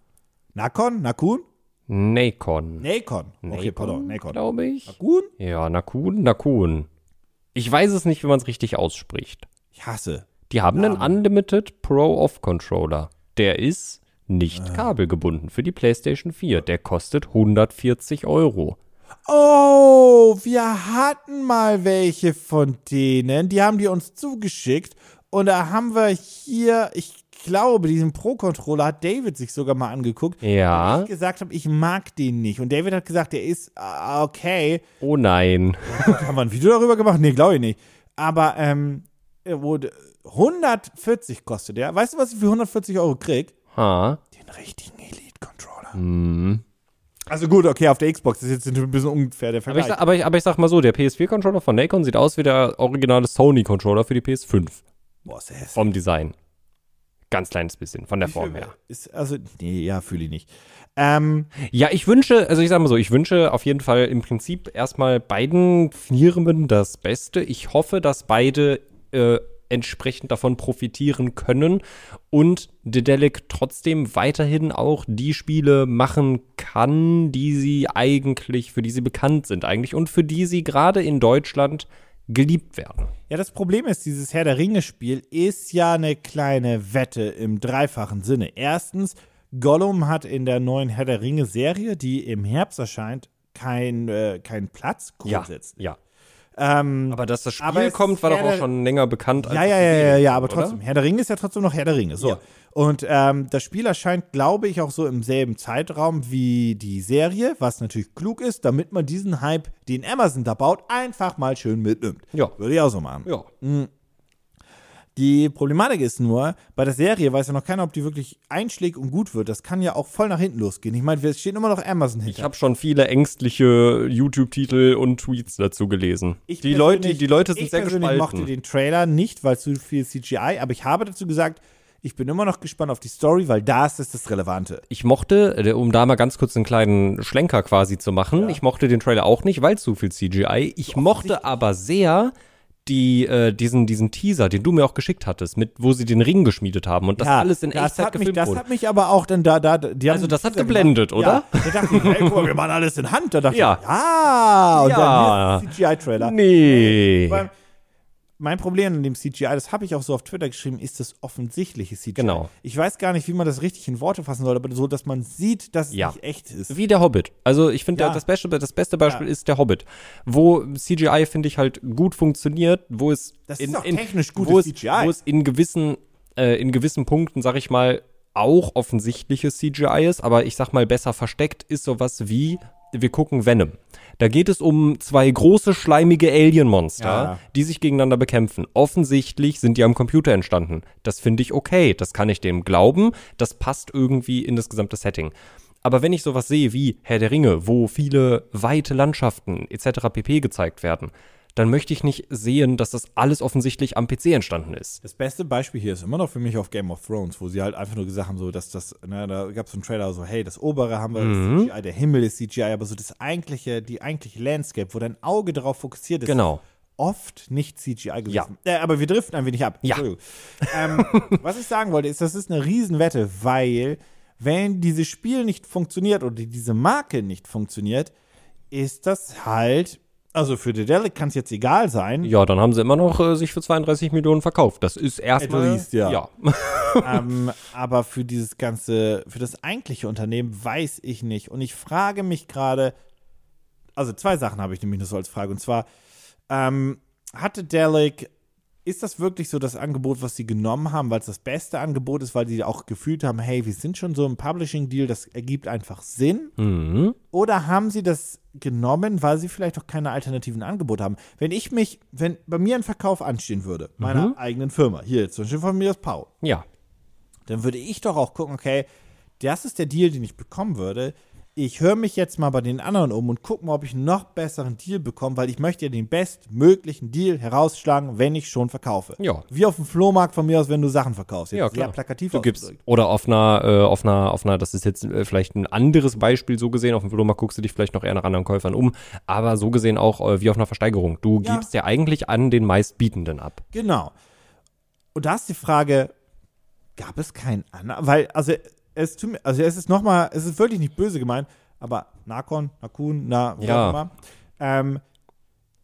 Nakon? Nakun? Nacon. Nacon. Okay, pardon, Nacon. glaube ich. Nakun? Ja, Nakun, Nakun. Ich weiß es nicht, wie man es richtig ausspricht. Ich hasse. Die haben einen Unlimited Pro-Off-Controller. Der ist nicht Ah. kabelgebunden für die PlayStation 4. Der kostet 140 Euro. Oh, wir hatten mal welche von denen. Die haben die uns zugeschickt. Und da haben wir hier, ich glaube, diesen Pro-Controller hat David sich sogar mal angeguckt. Ja. Weil ich gesagt habe, ich mag den nicht. Und David hat gesagt, der ist ah, okay. Oh nein. Haben wir ein Video darüber gemacht? Nee, glaube ich nicht. Aber ähm, er wurde 140 kostet der. Weißt du, was ich für 140 Euro krieg? Ha. Den richtigen Elite-Controller. Hm. Also gut, okay, auf der Xbox ist jetzt ein bisschen unfair der Aber, ich Vergleich. aber, ich, aber ich sag mal so, der PS4-Controller von Nacon sieht aus wie der originale Sony-Controller für die PS5. Boah, ist der hässlich. Vom Design. Ganz kleines bisschen, von der Form her. Ist, also, nee, ja, fühle ich nicht. Ähm, Ja, ich wünsche, also ich sag mal so, ich wünsche auf jeden Fall im Prinzip erstmal beiden Firmen das Beste. Ich hoffe, dass beide äh, entsprechend davon profitieren können und Dedelic trotzdem weiterhin auch die Spiele machen kann, die sie eigentlich, für die sie bekannt sind eigentlich und für die sie gerade in Deutschland geliebt werden. ja, das Problem ist, dieses Herr der Ringe-Spiel ist ja eine kleine Wette im dreifachen Sinne. Erstens, Gollum hat in der neuen Herr der Ringe-Serie, die im Herbst erscheint, keinen äh, kein Platz grundsätzlich. ja. Ähm, Aber dass das Spiel kommt, war doch auch schon länger bekannt. als Ja, ja, ja, ja, ja, aber oder? trotzdem, Herr der Ringe ist ja trotzdem noch Herr der Ringe. So. Ja. Und ähm, das Spiel erscheint, glaube ich, auch so im selben Zeitraum wie die Serie, was natürlich klug ist, damit man diesen Hype, den Amazon da baut, einfach mal schön mitnimmt. Ja. Würde ich auch so machen. Ja. Die Problematik ist nur, bei der Serie weiß ja noch keiner, ob die wirklich einschlägt und gut wird. Das kann ja auch voll nach hinten losgehen. Ich meine, es steht immer noch Amazon hinter. Ich habe schon viele ängstliche YouTube-Titel und Tweets dazu gelesen. Ich die, Leute, die Leute sind ich sehr persönlich gespalten. mochte den Trailer nicht, weil zu viel CGI, aber ich habe dazu gesagt, ich bin immer noch gespannt auf die Story, weil das ist das Relevante. Ich mochte, äh, um da mal ganz kurz einen kleinen Schlenker quasi zu machen, ich mochte den Trailer auch nicht, weil zu viel CGI. Ich mochte aber sehr die, äh, diesen, diesen Teaser, den du mir auch geschickt hattest, mit, wo sie den Ring geschmiedet haben und das alles in das Echtzeit hat mich, Das wurde. hat mich aber auch dann da, da, die haben Also das hat geblendet, gemacht. oder? Ja, da dachte ich, hey, guck wir machen alles in Hand. Da dachte Ja. ich, ja, und Ja. dann CGI-Trailer. Nee. Beim- Mein Problem an dem CGI, das habe ich auch so auf Twitter geschrieben, ist das offensichtliche CGI. Genau. Ich weiß gar nicht, wie man das richtig in Worte fassen soll, aber so, dass man sieht, dass es Ja. nicht echt ist. Wie der Hobbit. Also ich finde, Ja. das, beste, das beste Beispiel ist der Hobbit. Wo CGI, finde ich, halt gut funktioniert, wo es Das in, ist auch in, technisch wo gutes es, CGI. Wo es in gewissen, äh, in gewissen Punkten, sag ich mal, auch offensichtliches CGI ist, aber ich sag mal, besser versteckt ist sowas wie, wir gucken Venom. Da geht es um zwei große, schleimige Alien-Monster, Ja. die sich gegeneinander bekämpfen. Offensichtlich sind die am Computer entstanden. Das finde ich okay. Das kann ich dem glauben. Das passt irgendwie in das gesamte Setting. Aber wenn ich sowas sehe wie Herr der Ringe, wo viele weite Landschaften etc. pp. gezeigt werden, dann möchte ich nicht sehen, dass das alles offensichtlich am PC entstanden ist. Das beste Beispiel hier ist immer noch für mich auf Game of Thrones, wo sie halt einfach nur gesagt haben, so, dass das, ne, da gab es so einen Trailer, so, hey, das obere haben wir Mhm. CGI, der Himmel ist CGI, aber so das eigentliche, die eigentliche Landscape, wo dein Auge darauf fokussiert ist, Genau. oft nicht CGI gewesen. Ja. Äh, aber wir driften ein wenig ab. Ja. Ähm, was ich sagen wollte, ist, das ist eine Riesenwette, weil wenn dieses Spiel nicht funktioniert oder diese Marke nicht funktioniert, ist das halt, also für Dedelic kann es jetzt egal sein, Ja, dann haben sie immer noch äh, sich für 32 Millionen verkauft. Das ist erstmal. At least, ja. ja. ähm, aber für dieses ganze, für das eigentliche Unternehmen weiß ich nicht. Und ich frage mich gerade, also zwei Sachen habe ich nämlich nur so als Frage. Und zwar, ähm, hatte Delic ist das wirklich so das Angebot, was sie genommen haben, weil es das beste Angebot ist, weil sie auch gefühlt haben, hey, wir sind schon so im Publishing-Deal, das ergibt einfach Sinn? Mhm. Oder haben sie das genommen, weil sie vielleicht auch keine alternativen Angebote haben? Wenn ich mich, wenn bei mir ein Verkauf anstehen würde, meiner eigenen Firma, hier zum Beispiel von mir das Paul, Ja. dann würde ich doch auch gucken, okay, das ist der Deal, den ich bekommen würde. Ich höre mich jetzt mal bei den anderen um und gucke mal, ob ich einen noch besseren Deal bekomme, weil ich möchte ja den bestmöglichen Deal herausschlagen, wenn ich schon verkaufe. Ja. Wie auf dem Flohmarkt von mir aus, wenn du Sachen verkaufst. Jetzt Ja, sehr klar. plakativ Du gibst, oder auf einer, äh, auf einer, auf einer, das ist jetzt äh, vielleicht ein anderes Beispiel so gesehen, auf dem Flohmarkt guckst du dich vielleicht noch eher nach anderen Käufern um, aber so gesehen auch äh, wie auf einer Versteigerung. Du Ja. gibst ja eigentlich an den meistbietenden ab. Genau. Und da ist die Frage, gab es keinen anderen? Weil, also, es, tut mir, also es ist nochmal, es ist wirklich nicht böse gemeint, aber Nakon, Nakun, na, wie Ja. auch immer. Ähm,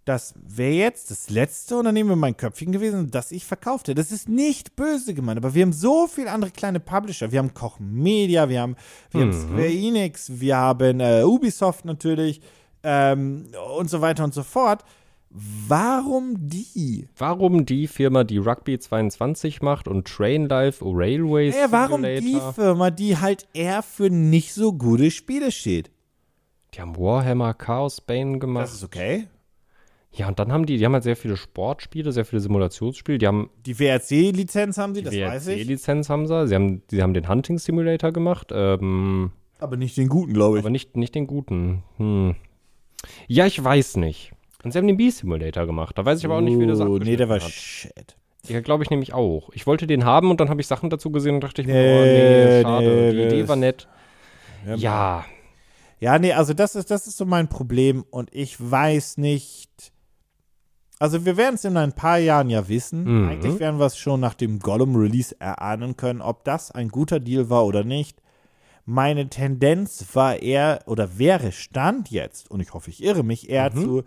das wäre jetzt das letzte Unternehmen in meinem Köpfchen gewesen, das ich verkaufte. Das ist nicht böse gemeint, aber wir haben so viele andere kleine Publisher. Wir haben Koch Media, wir haben, wir haben Square Enix, wir haben äh, Ubisoft natürlich ähm, und so weiter und so fort. Warum die? Warum die Firma, die Rugby 22 macht und Train Life Railways Ey, warum die Firma, die halt eher für nicht so gute Spiele steht? die haben Warhammer Chaos Bane gemacht. Das ist okay. Ja, und dann haben die, die haben halt sehr viele Sportspiele, sehr viele Simulationsspiele. Die haben Die WRC-Lizenz haben sie, das die weiß ich. WRC-Lizenz haben sie. Sie haben, sie haben den Hunting Simulator gemacht, ähm, Aber nicht den guten, glaube ich. aber nicht, nicht den guten. Hm. Ja, ich weiß nicht. Und sie haben den Bee-Simulator gemacht. Da weiß ich aber auch nicht, wie das Oh, nee, der war abgeschnitten hat. shit. Ja, glaube ich nämlich auch. Ich wollte den haben und dann habe ich Sachen dazu gesehen und dachte ich mir, Nee, oh nee, schade. nee, die Idee war nett. Ja. Ja, Ja, nee, also das ist, das ist so mein Problem und ich weiß nicht. Also wir werden es in ein paar Jahren ja wissen. Mhm. Eigentlich werden wir es schon nach dem Gollum-Release erahnen können, ob das ein guter Deal war oder nicht. Meine Tendenz war eher oder wäre Stand jetzt, und ich hoffe, ich irre mich eher Mhm. zu,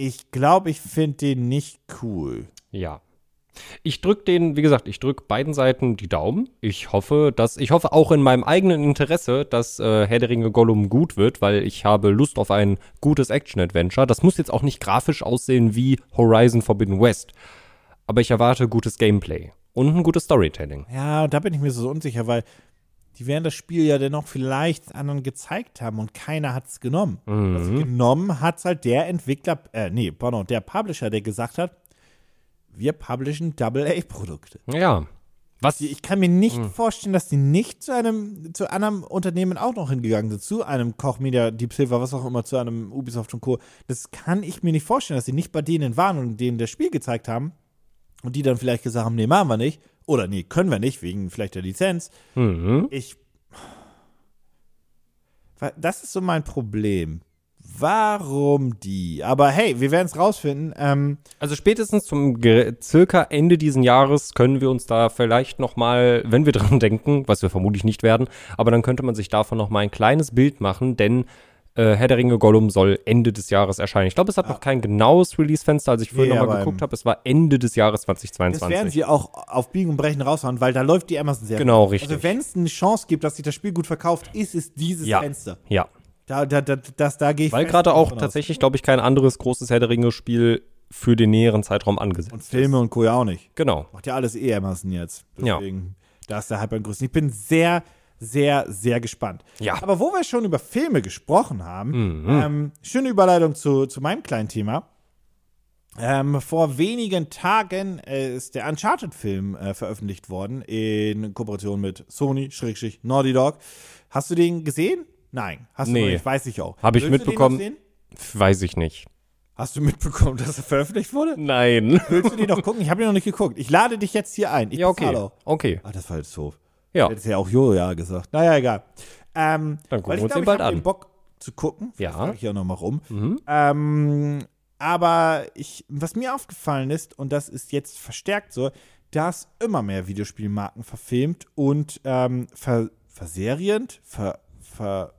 ich glaube, ich finde den nicht cool. Ja. Ich drücke den, wie gesagt, ich drücke beiden Seiten die Daumen. Ich hoffe, dass, ich hoffe auch in meinem eigenen Interesse, dass äh, Herr der Ringe Gollum gut wird, weil ich habe Lust auf ein gutes Action-Adventure. Das muss jetzt auch nicht grafisch aussehen wie Horizon Forbidden West. Aber ich erwarte gutes Gameplay und ein gutes Storytelling. Ja, da bin ich mir so unsicher, weil die werden das Spiel ja dennoch vielleicht anderen gezeigt haben und keiner hat es genommen. Das genommen hat halt der Entwickler, äh, nee, pardon, der Publisher, der gesagt hat, wir publishen Double-A-Produkte. Ja. Was Die- Ich kann mir nicht vorstellen, dass die nicht zu einem, zu einem Unternehmen auch noch hingegangen sind, zu einem Koch Media, Deep Silver, was auch immer, zu einem Ubisoft und Co. Das kann ich mir nicht vorstellen, dass sie nicht bei denen waren und denen das Spiel gezeigt haben und die dann vielleicht gesagt haben, nee, machen wir nicht. Oder nee, können wir nicht, wegen vielleicht der Lizenz. Mhm. Ich. Das ist so mein Problem. Warum die? Aber hey, wir werden es rausfinden. Ähm, Also spätestens zum circa Ende diesen Jahres können wir uns da vielleicht noch mal, wenn wir dran denken, was wir vermutlich nicht werden, aber dann könnte man sich davon noch mal ein kleines Bild machen, denn äh, Herr der Ringe Gollum soll Ende des Jahres erscheinen. Ich glaube, es hat noch kein genaues Release-Fenster, als ich vorhin Nee, noch mal aber, geguckt ähm, habe. Es war Ende des Jahres das werden 2022. sie auch auf Biegen und Brechen raushauen, weil da läuft die Amazon-Serie. Genau, richtig. Also wenn es eine Chance gibt, dass sich das Spiel gut verkauft, ist es dieses Ja. Fenster. Ja, Da, da, da, das, da gehe ich weil gerade auch tatsächlich, glaube ich, kein anderes großes Herr der Ringe-Spiel für den näheren Zeitraum angesetzt Und Filme und Co. ja auch nicht. Genau. Macht ja alles eh Amazon jetzt. Ja. Deswegen, da ist der Hype am größten. Ich bin sehr, sehr, sehr gespannt. Ja. Aber wo wir schon über Filme gesprochen haben, Mhm. ähm, schöne Überleitung zu, zu meinem kleinen Thema. Ähm, vor wenigen Tagen äh, ist der Uncharted-Film äh, veröffentlicht worden in Kooperation mit Sony, Schrägstrich, Naughty Dog. Hast du den gesehen? Nein. Hast du Nee. noch nicht? Weiß ich auch. Hab ich Willst du den mitbekommen. Weiß ich nicht. Hast du mitbekommen, dass er veröffentlicht wurde? Nein. Willst du den noch gucken? Ich habe ihn noch nicht geguckt. Ich lade dich jetzt hier ein. Ich Ja, okay. auch. Okay. Ah, das war jetzt doof. Ja. Hättest ja auch Joja gesagt. Naja, egal. Ähm, Dann gucken ich wir uns den bald ich an. den Bock zu gucken. Ja. Das frage ich ja noch mal rum. Mhm. Ähm, aber ich, was mir aufgefallen ist, und das ist jetzt verstärkt so, dass immer mehr Videospielmarken verfilmt und ähm, ver, verserient, ver, ver,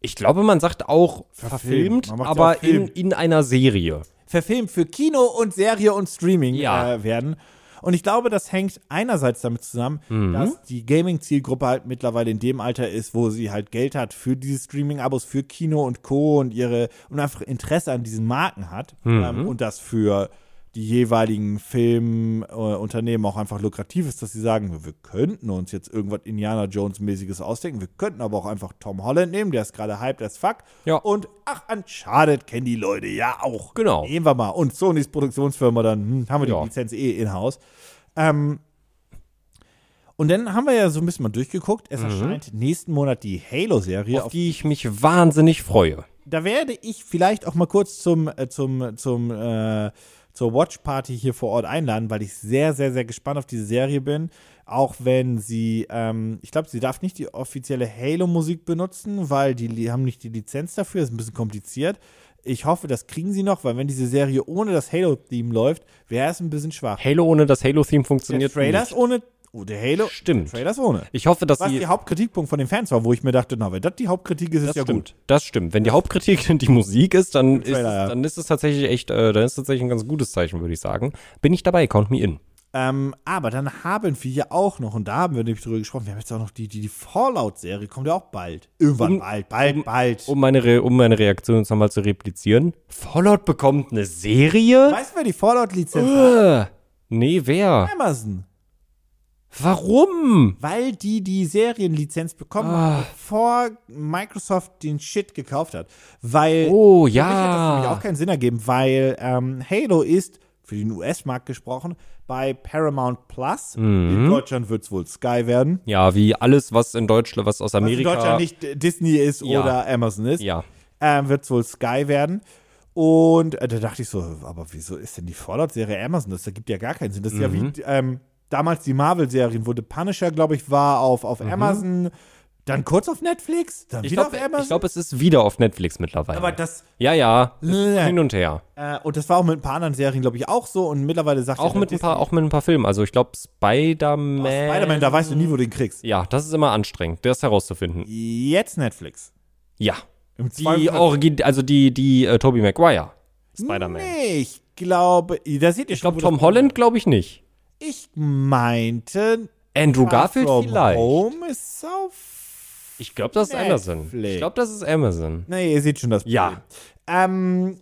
Ich glaube, man sagt auch Verfilmt. verfilmt, ja aber auch in, in einer Serie. verfilmt für Kino und Serie und Streaming Ja. äh, werden. Und ich glaube, das hängt einerseits damit zusammen, Mhm. dass die Gaming-Zielgruppe halt mittlerweile in dem Alter ist, wo sie halt Geld hat für diese Streaming-Abos, für Kino und Co. und ihre und einfach Interesse an diesen Marken hat Mhm. ähm, und das für die jeweiligen Filmunternehmen auch einfach lukrativ ist, dass sie sagen, wir könnten uns jetzt irgendwas Indiana Jones-mäßiges ausdenken, wir könnten aber auch einfach Tom Holland nehmen, der ist gerade hyped as fuck. Ja. Und ach, Uncharted kennen die Leute ja auch. Genau. Nehmen wir mal. Und Sonys Produktionsfirma, dann hm, haben wir die Ja. Lizenz eh in-house. Ähm, und dann haben wir ja so ein bisschen mal durchgeguckt. Es erscheint nächsten Monat die Halo-Serie. Mhm. Auf die ich mich wahnsinnig freue. Da werde ich vielleicht auch mal kurz zum, äh, zum, zum, äh, zur Watch-Party hier vor Ort einladen, weil ich sehr, sehr, sehr gespannt auf diese Serie bin. Auch wenn sie, ähm, ich glaube, sie darf nicht die offizielle Halo-Musik benutzen, weil die haben nicht die Lizenz dafür, ist ein bisschen kompliziert. Ich hoffe, das kriegen sie noch, weil wenn diese Serie ohne das Halo-Theme läuft, wäre es ein bisschen schwach. Halo ohne das Halo-Theme Der funktioniert Trailer ist nicht. ohne, oh, der Halo, Stimmt. der Trailer ist ohne. Ich hoffe, dass Was die Hauptkritikpunkt von den Fans war, wo ich mir dachte, na, wenn das die Hauptkritik ist, ist Das ja stimmt, gut. das stimmt. Wenn die Hauptkritik die Musik ist, dann ist, es, ja. dann ist es tatsächlich echt, äh, dann ist es tatsächlich ein ganz gutes Zeichen, würde ich sagen. Bin ich dabei, count me in. Ähm, aber dann haben wir ja auch noch, und da haben wir nämlich drüber gesprochen, wir haben jetzt auch noch die, die, die Fallout-Serie, kommt ja auch bald. Irgendwann Um- bald, bald, bald. Um meine, Re um meine Reaktion jetzt nochmal zu replizieren. Fallout bekommt eine Serie? weißt du, wer die Fallout-Lizenz hat? Äh, nee, wer? Amazon. Warum? Weil die die Serienlizenz bekommen Ah. haben, bevor Microsoft den Shit gekauft hat. Weil Oh, Für mich hat das nämlich ja. auch keinen Sinn ergeben, weil ähm, Halo ist, für den US-Markt gesprochen, bei Paramount Plus. Mhm. In Deutschland wird es wohl Sky werden. Ja, wie alles, was in Deutschland, was aus Was in Amerika. Deutschland nicht Disney ist Ja. oder Amazon ist. Ja. ähm, wird es wohl Sky werden. Und äh, da dachte ich so, aber wieso ist denn die Fallout-Serie Amazon? Das ergibt ja gar keinen Sinn. Das ist ja Mhm. wie ähm, damals die Marvel-Serien, wo The Punisher, glaube ich, war auf, auf Amazon, dann kurz auf Netflix, dann Mhm. Ich wieder glaube, auf Amazon. glaub, es ist wieder auf Netflix mittlerweile. aber das, ja, ja. Hin und her. äh, und das war auch mit ein paar anderen Serien, glaube ich, auch so. Und mittlerweile sagt Auch ja mit, ein paar, auch mit ein paar Filmen. Also ich glaube, Spider-Man. oh, Spider-Man, da weißt du nie, wo du den kriegst. Ja, das ist immer anstrengend, das herauszufinden. Jetzt Netflix. Ja. Im Die 200 Origin, also die, die äh, Tobey Maguire. Spider-Man. Nee, ich glaube, da seht ihr Ich glaube, schon, Tom Holland glaube ich nicht. Ich meinte, Andrew Far Garfield From vielleicht. Home ist auf Ich glaube, das ist Amazon. Ich glaube, das ist Amazon. Nee, ihr seht schon das Problem. Ja. Ähm,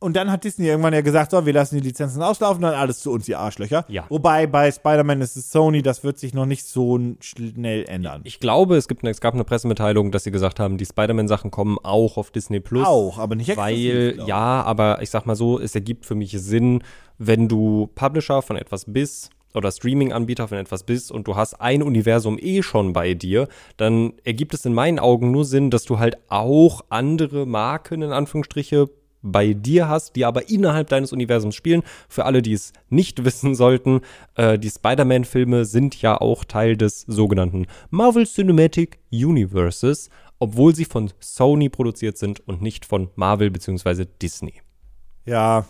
und dann hat Disney irgendwann ja gesagt, so, wir lassen die Lizenzen auslaufen, dann alles zu uns, die Arschlöcher. Ja. Wobei bei Spider-Man ist es Sony, das wird sich noch nicht so schnell ändern. Ich glaube, es, gibt, eine- es gab eine Pressemitteilung, dass sie gesagt haben, die Spider-Man-Sachen kommen auch auf Disney Plus. Auch, aber nicht exklusiv, Weil, ja, aber ich sag mal so, es ergibt für mich Sinn, wenn du Publisher von etwas bist oder Streaming-Anbieter von etwas bist und du hast ein Universum eh schon bei dir, dann ergibt es in meinen Augen nur Sinn, dass du halt auch andere Marken in Anführungsstriche bei dir hast, die aber innerhalb deines Universums spielen. Für alle, die es nicht wissen sollten, äh, die Spider-Man-Filme sind ja auch Teil des sogenannten Marvel Cinematic Universes, obwohl sie von Sony produziert sind und nicht von Marvel bzw. Disney. Ja.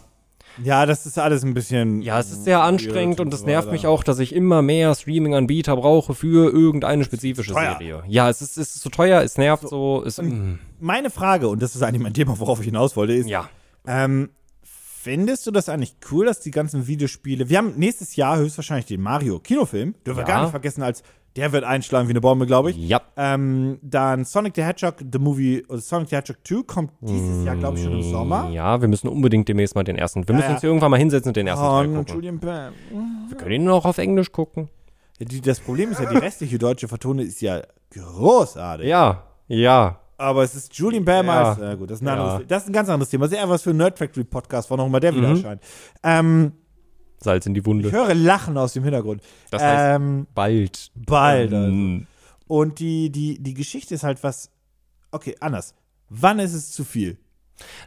Ja, das ist alles ein bisschen. Ja, es ist sehr anstrengend und es so nervt mich auch, dass ich immer mehr Streaming-Anbieter brauche für irgendeine spezifische. Serie. Ja, es ist, es ist zu teuer, es nervt so. Es, mm, Meine Frage, und das ist eigentlich mein Thema, worauf ich hinaus wollte, ist: ja. ähm, Findest du das eigentlich cool, dass die ganzen Videospiele. Wir haben nächstes Jahr höchstwahrscheinlich den Mario-Kinofilm. Dürfen wir Ja. gar nicht vergessen, als der wird einschlagen wie eine Bombe, glaube ich. Ja. Ähm, dann Sonic the Hedgehog, the Movie, oder Sonic the Hedgehog 2 kommt dieses Jahr, glaube ich, schon im Sommer. Ja, wir müssen unbedingt demnächst mal den ersten. Wir müssen ja. uns hier irgendwann mal hinsetzen und den ersten Oh, Teil gucken. Julian Bam. Wir können ihn noch auf Englisch gucken. Ja, die, das Problem ist ja, die restliche deutsche Vertonung ist ja großartig. Ja, ja. Aber es ist Julian Bam Ja. als, na gut, das ist, ein Ja. Mhm. anderes, das ist ein ganz anderes Thema. Sehr was für ein Nerd Factory Podcast, wann auch immer der wieder erscheint. Ähm, Salz in die ich Wunde. höre Lachen aus dem Hintergrund. Das heißt, ähm, bald. bald. Also. Ähm, Und die, die, die Geschichte ist halt was. Okay, anders. Wann ist es zu viel?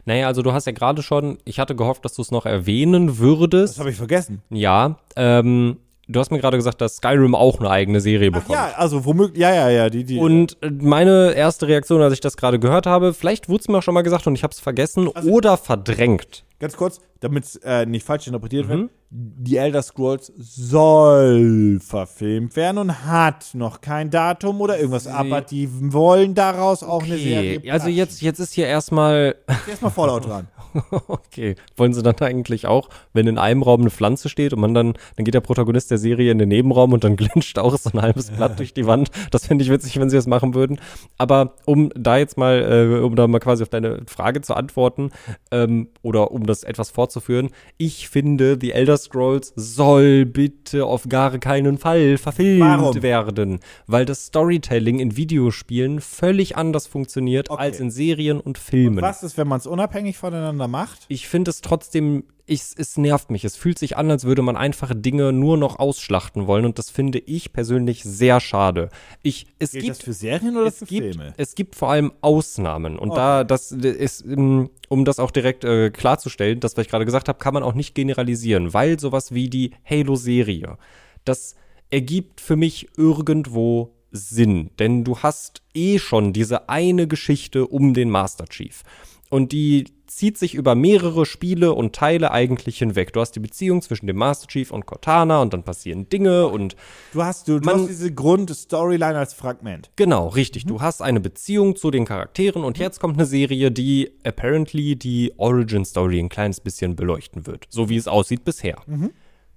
Naja, also du hast ja gerade schon, ich hatte gehofft, dass du es noch erwähnen würdest. Das habe ich vergessen. Ja, ähm, du hast mir gerade gesagt, dass Skyrim auch eine eigene Serie Ach bekommt. ja, also womöglich. Ja, ja, ja. Die, die, Und äh, meine erste Reaktion, als ich das gerade gehört habe, vielleicht wurde es mir auch schon mal gesagt und ich habe es vergessen Also oder verdrängt. Ganz kurz, damit es äh, nicht falsch interpretiert Mhm. wird. Die Elder Scrolls soll verfilmt werden und hat noch kein Datum oder irgendwas. Aber die wollen daraus auch eine Serie. Okay, also jetzt, jetzt ist hier erstmal, Erstmal Fallout dran. okay. Wollen sie dann eigentlich auch, wenn in einem Raum eine Pflanze steht und man dann, dann geht der Protagonist der Serie in den Nebenraum und dann glitscht auch so ein halbes Blatt durch die Wand. Das fände ich witzig, wenn sie das machen würden. Aber um da jetzt mal, äh, um da mal quasi auf deine Frage zu antworten, ähm, oder um das etwas fortzuführen, ich finde, The Elder Scrolls soll bitte auf gar keinen Fall verfilmt Warum? werden, weil das Storytelling in Videospielen völlig anders funktioniert Okay. als in Serien und Filmen. Was ist, wenn man es unabhängig voneinander macht? Ich finde es trotzdem, ich, es nervt mich. Es fühlt sich an, als würde man einfach Dinge nur noch ausschlachten wollen und das finde ich persönlich sehr schade. Ich, es Gilt gibt das für Serien oder es für gibt, Filme? es gibt vor allem Ausnahmen. Und da, das ist, ähm, um das auch direkt äh, klarzustellen, das, was ich gerade gesagt habe, kann man auch nicht generalisieren, weil sowas wie die Halo-Serie, das ergibt für mich irgendwo Sinn. Denn du hast eh schon diese eine Geschichte um den Master Chief. Und die zieht sich über mehrere Spiele und Teile eigentlich hinweg. Du hast die Beziehung zwischen dem Master Chief und Cortana und dann passieren Dinge und Du hast, du, du Man- hast diese Grund-Storyline als Fragment. Genau, richtig. Du hast eine Beziehung zu den Charakteren und jetzt kommt eine Serie, die apparently die Origin Story ein kleines bisschen beleuchten wird. So wie es aussieht bisher.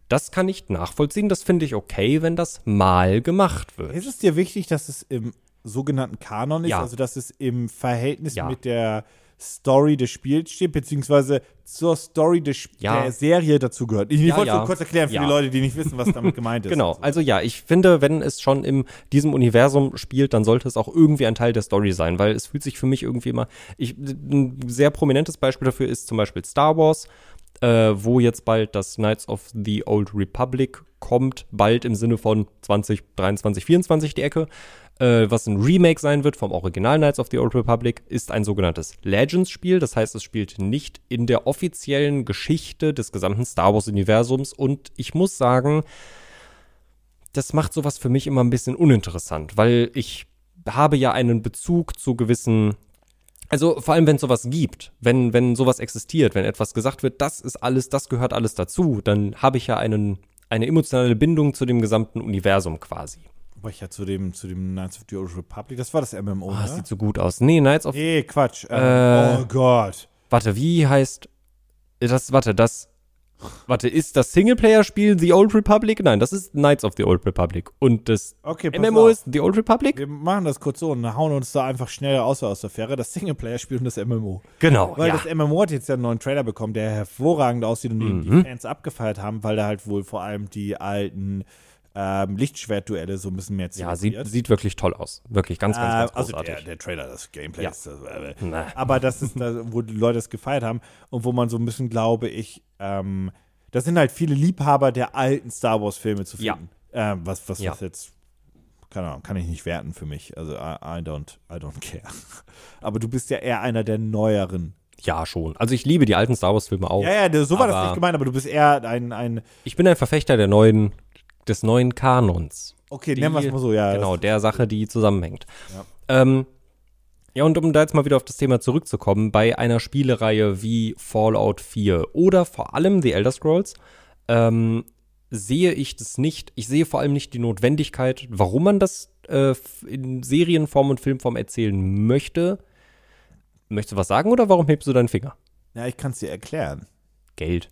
Das kann ich nachvollziehen. Das finde ich okay, wenn das mal gemacht wird. Ist es dir wichtig, dass es im sogenannten Kanon ist, Ja. also dass es im Verhältnis Ja. mit der Story des Spiels steht, beziehungsweise zur Story des, Sp- Ja. der Serie dazugehört? Ich, ich Ja, wollte ja. kurz erklären für Ja. die Leute, die nicht wissen, was damit gemeint ist. Genau, also ja, ich finde, wenn es schon in diesem Universum spielt, dann sollte es auch irgendwie ein Teil der Story sein, weil es fühlt sich für mich irgendwie immer. Ich, ein sehr prominentes Beispiel dafür ist zum Beispiel Star Wars, äh, wo jetzt bald das Knights of the Old Republic kommt, bald im Sinne von 2023, 24 die Ecke. Äh, was ein Remake sein wird vom Original Knights of the Old Republic, ist ein sogenanntes Legends-Spiel. Das heißt, es spielt nicht in der offiziellen Geschichte des gesamten Star Wars-Universums. Und ich muss sagen, das macht sowas für mich immer ein bisschen uninteressant, weil ich habe ja einen Bezug zu gewissen, also vor allem wenn es sowas gibt, wenn, wenn sowas existiert, wenn etwas gesagt wird, das ist alles, das gehört alles dazu, dann habe ich ja einen, eine emotionale Bindung zu dem gesamten Universum quasi. Aber ich ja zu dem, zu dem Knights of the Old Republic, das war das MMO, Oh, das ne? sieht so gut aus. Nee, Knights of, Nee, Quatsch. Ähm, Äh. oh Gott. warte, wie heißt, das, warte, das, warte, ist das Singleplayer-Spiel The Old Republic? Nein, das ist Knights of the Old Republic. Und das Okay, MMO auf. ist The Old Republic? Wir machen das kurz so und hauen uns da einfach schnell aus, aus der Fähre. Das Singleplayer-Spiel und das MMO. Genau, Weil ja. das MMO hat jetzt ja einen neuen Trailer bekommen, der hervorragend aussieht und den Mhm. die Fans abgefeiert haben, weil da halt wohl vor allem die alten ähm, Lichtschwertduelle so ein bisschen mehr Ja, sieht, sieht wirklich toll aus. Wirklich ganz, ganz, ganz Äh, also großartig. der, der Trailer, das Gameplay Ja. ist das, äh, Na. aber das ist, da, wo die Leute es gefeiert haben und wo man so ein bisschen, glaube ich, ähm, das sind halt viele Liebhaber der alten Star Wars Filme zu Ja. finden. Ähm, was, was, Ja. was jetzt, keine Ahnung, kann ich nicht werten für mich. Also I, I don't, I don't care. Aber du bist ja eher einer der neueren. Ja, schon. Also ich liebe die alten Star Wars-Filme auch. Ja, ja, so war das nicht gemeint, aber du bist eher ein, ein Ich bin ein Verfechter der neuen, des neuen Kanons. okay, Die- nennen wir es mal so, ja. Genau, der Sache, die zusammenhängt. Ja. Ähm, ja, und um da jetzt mal wieder auf das Thema zurückzukommen, bei einer Spielereihe wie Fallout 4 oder vor allem The Elder Scrolls, ähm, sehe ich das nicht. Ich sehe vor allem nicht die Notwendigkeit, warum man das äh, in Serienform und Filmform erzählen möchte. Möchtest du was sagen oder warum hebst du deinen Finger? Ja, ich kann es dir erklären. Geld.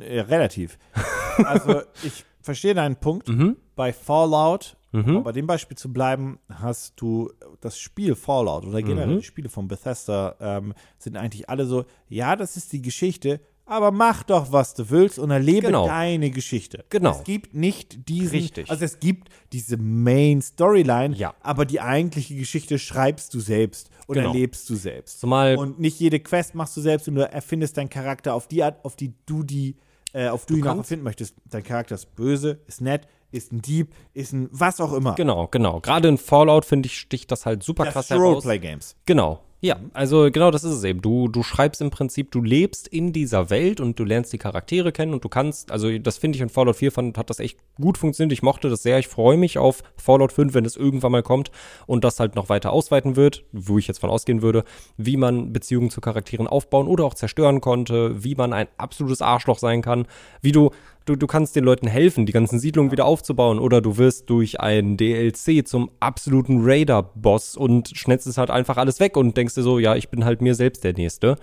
Äh, relativ. also, ich verstehe deinen Punkt. Mhm. Bei Fallout, Mhm. um bei dem Beispiel zu bleiben, hast du das Spiel Fallout oder generell Mhm. die Spiele von Bethesda ähm, sind eigentlich alle so, ja, das ist die Geschichte, aber mach doch, was du willst und erlebe Genau. deine Geschichte. Genau. Es gibt nicht diesen, Richtig. also es gibt diese Main Storyline, Ja. aber die eigentliche Geschichte schreibst du selbst oder Genau. erlebst du selbst. Zumal Und nicht jede Quest machst du selbst und du erfindest deinen Charakter auf die Art, auf die du die, äh, auf du ihn auch erfinden möchtest. Dein Charakter ist böse, ist nett, ist ein Dieb, ist ein was auch immer. Genau, genau. Gerade in Fallout, finde ich, sticht das halt super Das krass heraus. Roleplay-Games. Genau. Ja, also genau das ist es eben. Du, du schreibst im Prinzip, du lebst in dieser Welt und du lernst die Charaktere kennen und du kannst, also das finde ich in Fallout 4 fand, hat das echt gut funktioniert. Ich mochte das sehr. Ich freue mich auf Fallout 5, wenn es irgendwann mal kommt und das halt noch weiter ausweiten wird, wo ich jetzt von ausgehen würde, wie man Beziehungen zu Charakteren aufbauen oder auch zerstören konnte, wie man ein absolutes Arschloch sein kann, wie du Du, du kannst den Leuten helfen, die ganzen Siedlungen wieder aufzubauen, oder du wirst durch ein DLC zum absoluten Raider-Boss und schnetzt es halt einfach alles weg und denkst dir so, ja, ich bin halt mir selbst der Nächste.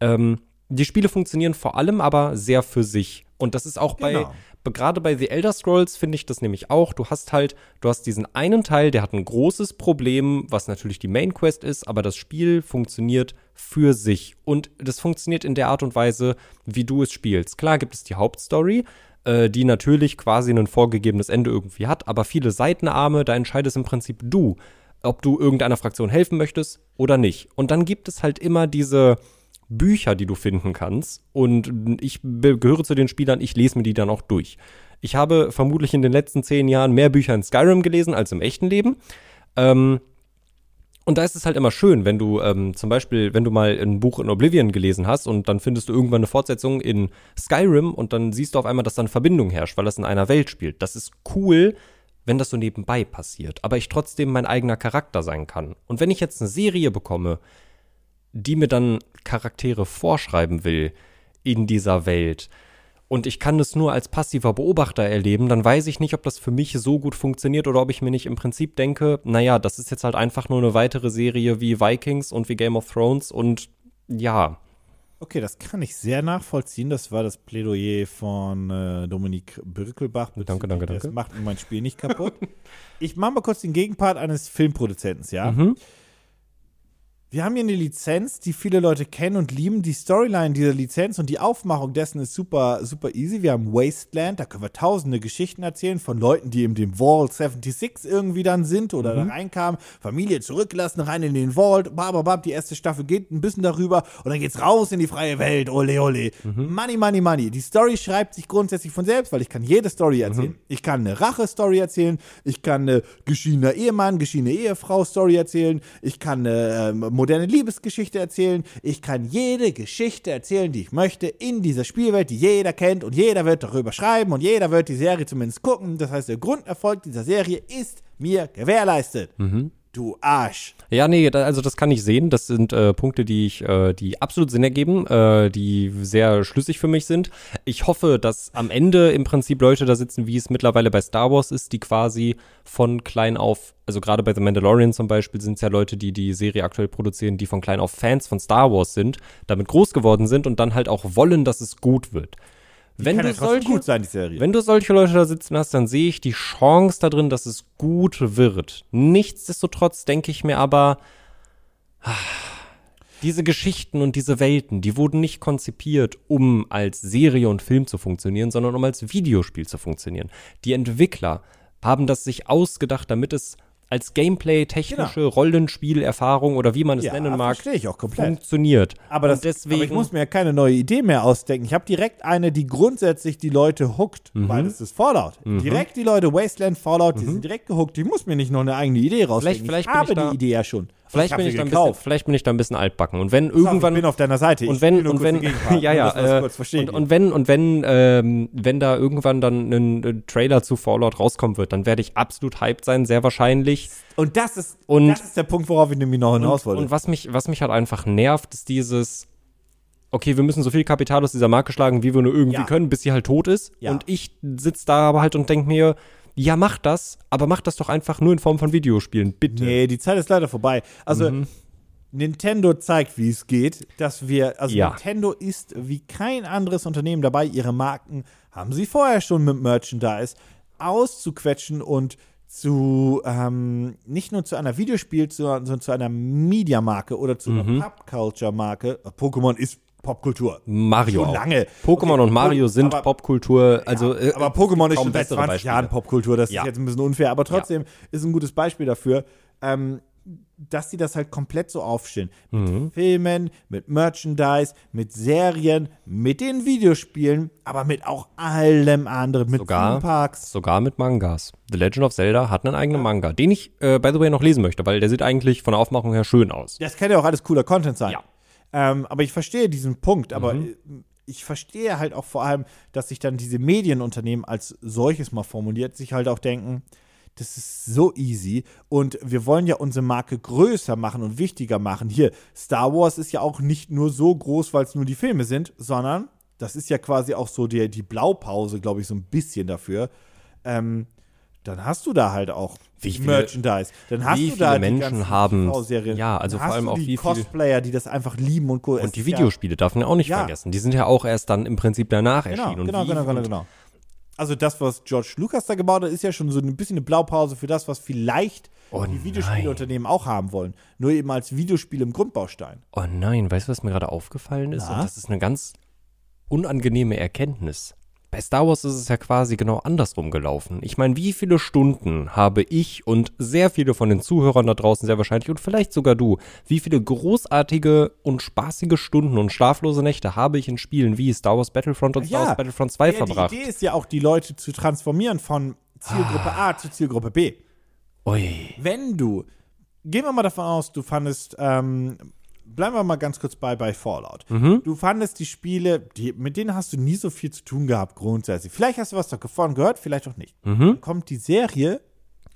Ähm, die Spiele funktionieren vor allem aber sehr für sich. Und das ist auch Genau. Gerade bei The Elder Scrolls finde ich das nämlich auch. Du hast halt, du hast diesen einen Teil, der hat ein großes Problem, was natürlich die Main Quest ist, aber das Spiel funktioniert für sich. Und das funktioniert in der Art und Weise, wie du es spielst. Klar gibt es die Hauptstory, äh, die natürlich quasi ein vorgegebenes Ende irgendwie hat, aber viele Seitenarme, da entscheidest im Prinzip du, ob du irgendeiner Fraktion helfen möchtest oder nicht. Und dann gibt es halt immer diese Bücher, die du finden kannst. Und ich gehöre zu den Spielern, ich lese mir die dann auch durch. Ich habe vermutlich in den letzten zehn Jahren mehr Bücher in Skyrim gelesen als im echten Leben. Ähm, und da ist es halt immer schön, wenn du ähm, zum Beispiel, wenn du mal ein Buch in Oblivion gelesen hast und dann findest du irgendwann eine Fortsetzung in Skyrim und dann siehst du auf einmal, dass da eine Verbindung herrscht, weil das in einer Welt spielt. Das ist cool, wenn das so nebenbei passiert, aber ich trotzdem mein eigener Charakter sein kann. Und wenn ich jetzt eine Serie bekomme, die mir dann Charaktere vorschreiben will in dieser Welt und ich kann es nur als passiver Beobachter erleben, dann weiß ich nicht, ob das für mich so gut funktioniert oder ob ich mir nicht im Prinzip denke, naja, das ist jetzt halt einfach nur eine weitere Serie wie Vikings und wie Game of Thrones und ja, Okay, das kann ich sehr nachvollziehen. Das war das Plädoyer von äh, Dominik Birkelbach. Danke, danke, Das danke. macht mir mein Spiel nicht kaputt. ich mache mal kurz den Gegenpart eines Filmproduzenten, ja? Mhm. Wir haben hier eine Lizenz, die viele Leute kennen und lieben. Die Storyline dieser Lizenz und die Aufmachung dessen ist super, super easy. Wir haben Wasteland, da können wir tausende Geschichten erzählen von Leuten, die in dem Vault 76 irgendwie dann sind oder da reinkamen. Familie zurücklassen, rein in den Vault, bababab, die erste Staffel geht ein bisschen darüber und dann geht's raus in die freie Welt, ole ole. Money, money, money. Die Story schreibt sich grundsätzlich von selbst, weil ich kann jede Story erzählen. Ich kann eine Rache-Story erzählen, ich kann eine geschiedener Ehemann, geschiedene Ehefrau-Story erzählen, ich kann eine ähm, moderne Liebesgeschichte erzählen, ich kann jede Geschichte erzählen, die ich möchte, in dieser Spielwelt, die jeder kennt und jeder wird darüber schreiben und jeder wird die Serie zumindest gucken. Das heißt, der Grunderfolg dieser Serie ist mir gewährleistet. Du Arsch. Ja, nee, da, also das kann ich sehen. Das sind äh, Punkte, die ich, äh, die absolut Sinn ergeben, äh, die sehr schlüssig für mich sind. Ich hoffe, dass am Ende im Prinzip Leute da sitzen, wie es mittlerweile bei Star Wars ist, die quasi von klein auf, also gerade bei The Mandalorian zum Beispiel, sind es ja Leute, die die Serie aktuell produzieren, die von klein auf Fans von Star Wars sind, damit groß geworden sind und dann halt auch wollen, dass es gut wird. Wenn Kann du ja solche, gut sein, die Serie. wenn du solche Leute da sitzen hast, dann sehe ich die Chance da drin, dass es gut wird. Nichtsdestotrotz denke ich mir aber, ah, diese Geschichten und diese Welten, die wurden nicht konzipiert, um als Serie und Film zu funktionieren, sondern um als Videospiel zu funktionieren. Die Entwickler haben das sich ausgedacht, damit es als Gameplay, technische Rollenspielerfahrung oder wie man es Ja, nennen mag, verstehe ich auch komplett. funktioniert. Aber, das, deswegen, aber ich muss mir ja keine neue Idee mehr ausdenken. Ich habe direkt eine, die grundsätzlich die Leute hookt, Mhm. weil es ist Fallout. Direkt die Leute, Wasteland, Fallout, die sind direkt gehookt. Ich muss mir nicht noch eine eigene Idee rausdenken. Mhm. vielleicht ich habe ich die Idee ja schon. Vielleicht ich bin ich, da ein bisschen, vielleicht bin ich da ein bisschen altbacken. Und wenn Pass auf, irgendwann ich bin auf deiner Seite. Ich und wenn und wenn ja ja äh, und, und wenn und wenn ähm, wenn da irgendwann dann ein, äh, Trailer zu Fallout rauskommen wird, dann werde ich absolut hyped sein, sehr wahrscheinlich. Und das ist, Und- das ist der Punkt, worauf ich nämlich noch hinaus wollte. Und was mich was mich halt einfach nervt, ist dieses Okay, wir müssen so viel Kapital aus dieser Marke schlagen, wie wir nur irgendwie Ja. können, bis sie halt tot ist. Ja. Und ich sitze da aber halt und denke mir, ja, mach das, aber mach das doch einfach nur in Form von Videospielen, bitte. nee, die Zeit ist leider vorbei. Also, Mhm. Nintendo zeigt, wie es geht, dass wir, also Ja. Nintendo ist wie kein anderes Unternehmen dabei, ihre Marken haben sie vorher schon mit Merchandise auszuquetschen und zu, ähm, nicht nur zu einer Videospiel, sondern sondern zu einer Mediamarke oder zu Mhm. einer Popculture-Marke. Pokémon ist Popkultur. Mario Schon lange. Pokémon Okay, und Mario Po- sind aber- Popkultur, also äh, aber Pokémon ist schon seit bessere 20 Beispiele. Jahren Popkultur, das Ja. ist jetzt ein bisschen unfair, aber trotzdem ist ein gutes Beispiel dafür, ähm, dass die das halt komplett so aufstellen. Mhm. Mit Filmen, mit Merchandise, mit Serien, mit den Videospielen, aber mit auch allem anderen, mit Sogar- Themeparks. Sogar mit Mangas. The Legend of Zelda hat einen eigenen Manga, den ich, äh, by the way, noch lesen möchte, weil der sieht eigentlich von der Aufmachung her schön aus. Das kann ja auch alles cooler Content sein. Ja. Ähm, aber ich verstehe diesen Punkt, aber Mhm. äh, ich verstehe halt auch vor allem, dass sich dann diese Medienunternehmen als solches mal formuliert, sich halt auch denken, das ist so easy und wir wollen ja unsere Marke größer machen und wichtiger machen. Hier, Star Wars ist ja auch nicht nur so groß, weil es nur die Filme sind, sondern das ist ja quasi auch so die, die Blaupause, glaube ich, so ein bisschen dafür. Ähm, dann hast du da halt auch Wie viele- Merchandise. Dann hast wie du da viele Menschen haben- ja, also Dann vor allem auch die Cosplayer, die das einfach lieben und cool. Und die ist ja- Videospiele darf man ja auch nicht Ja. vergessen. Die sind ja auch erst dann im Prinzip danach Genau, erschienen. Genau, genau, genau, genau. Also das, was George Lucas da gebaut hat, ist ja schon so ein bisschen eine Blaupause für das, was vielleicht Oh die. Videospielunternehmen auch haben wollen. Nur eben als Videospiel im Grundbaustein. Oh nein, weißt du, was mir gerade aufgefallen ist? Na? Und das ist eine ganz unangenehme Erkenntnis. Bei Star Wars ist es ja quasi genau andersrum gelaufen. Ich meine, wie viele Stunden habe ich und sehr viele von den Zuhörern da draußen sehr wahrscheinlich und vielleicht sogar du, wie viele großartige und spaßige Stunden und schlaflose Nächte habe ich in Spielen wie Star Wars Battlefront und Star Wars Battlefront 2 ja, verbracht? Die Idee ist ja auch, die Leute zu transformieren von Zielgruppe A zu Zielgruppe B. Ui. Wenn du, gehen wir mal davon aus, du fandest, ähm, bleiben wir mal ganz kurz bei, bei Fallout. Mhm. Du fandest die Spiele, die, mit denen hast du nie so viel zu tun gehabt, grundsätzlich. Vielleicht hast du was davon gehört, vielleicht auch nicht. Mhm. Dann kommt die Serie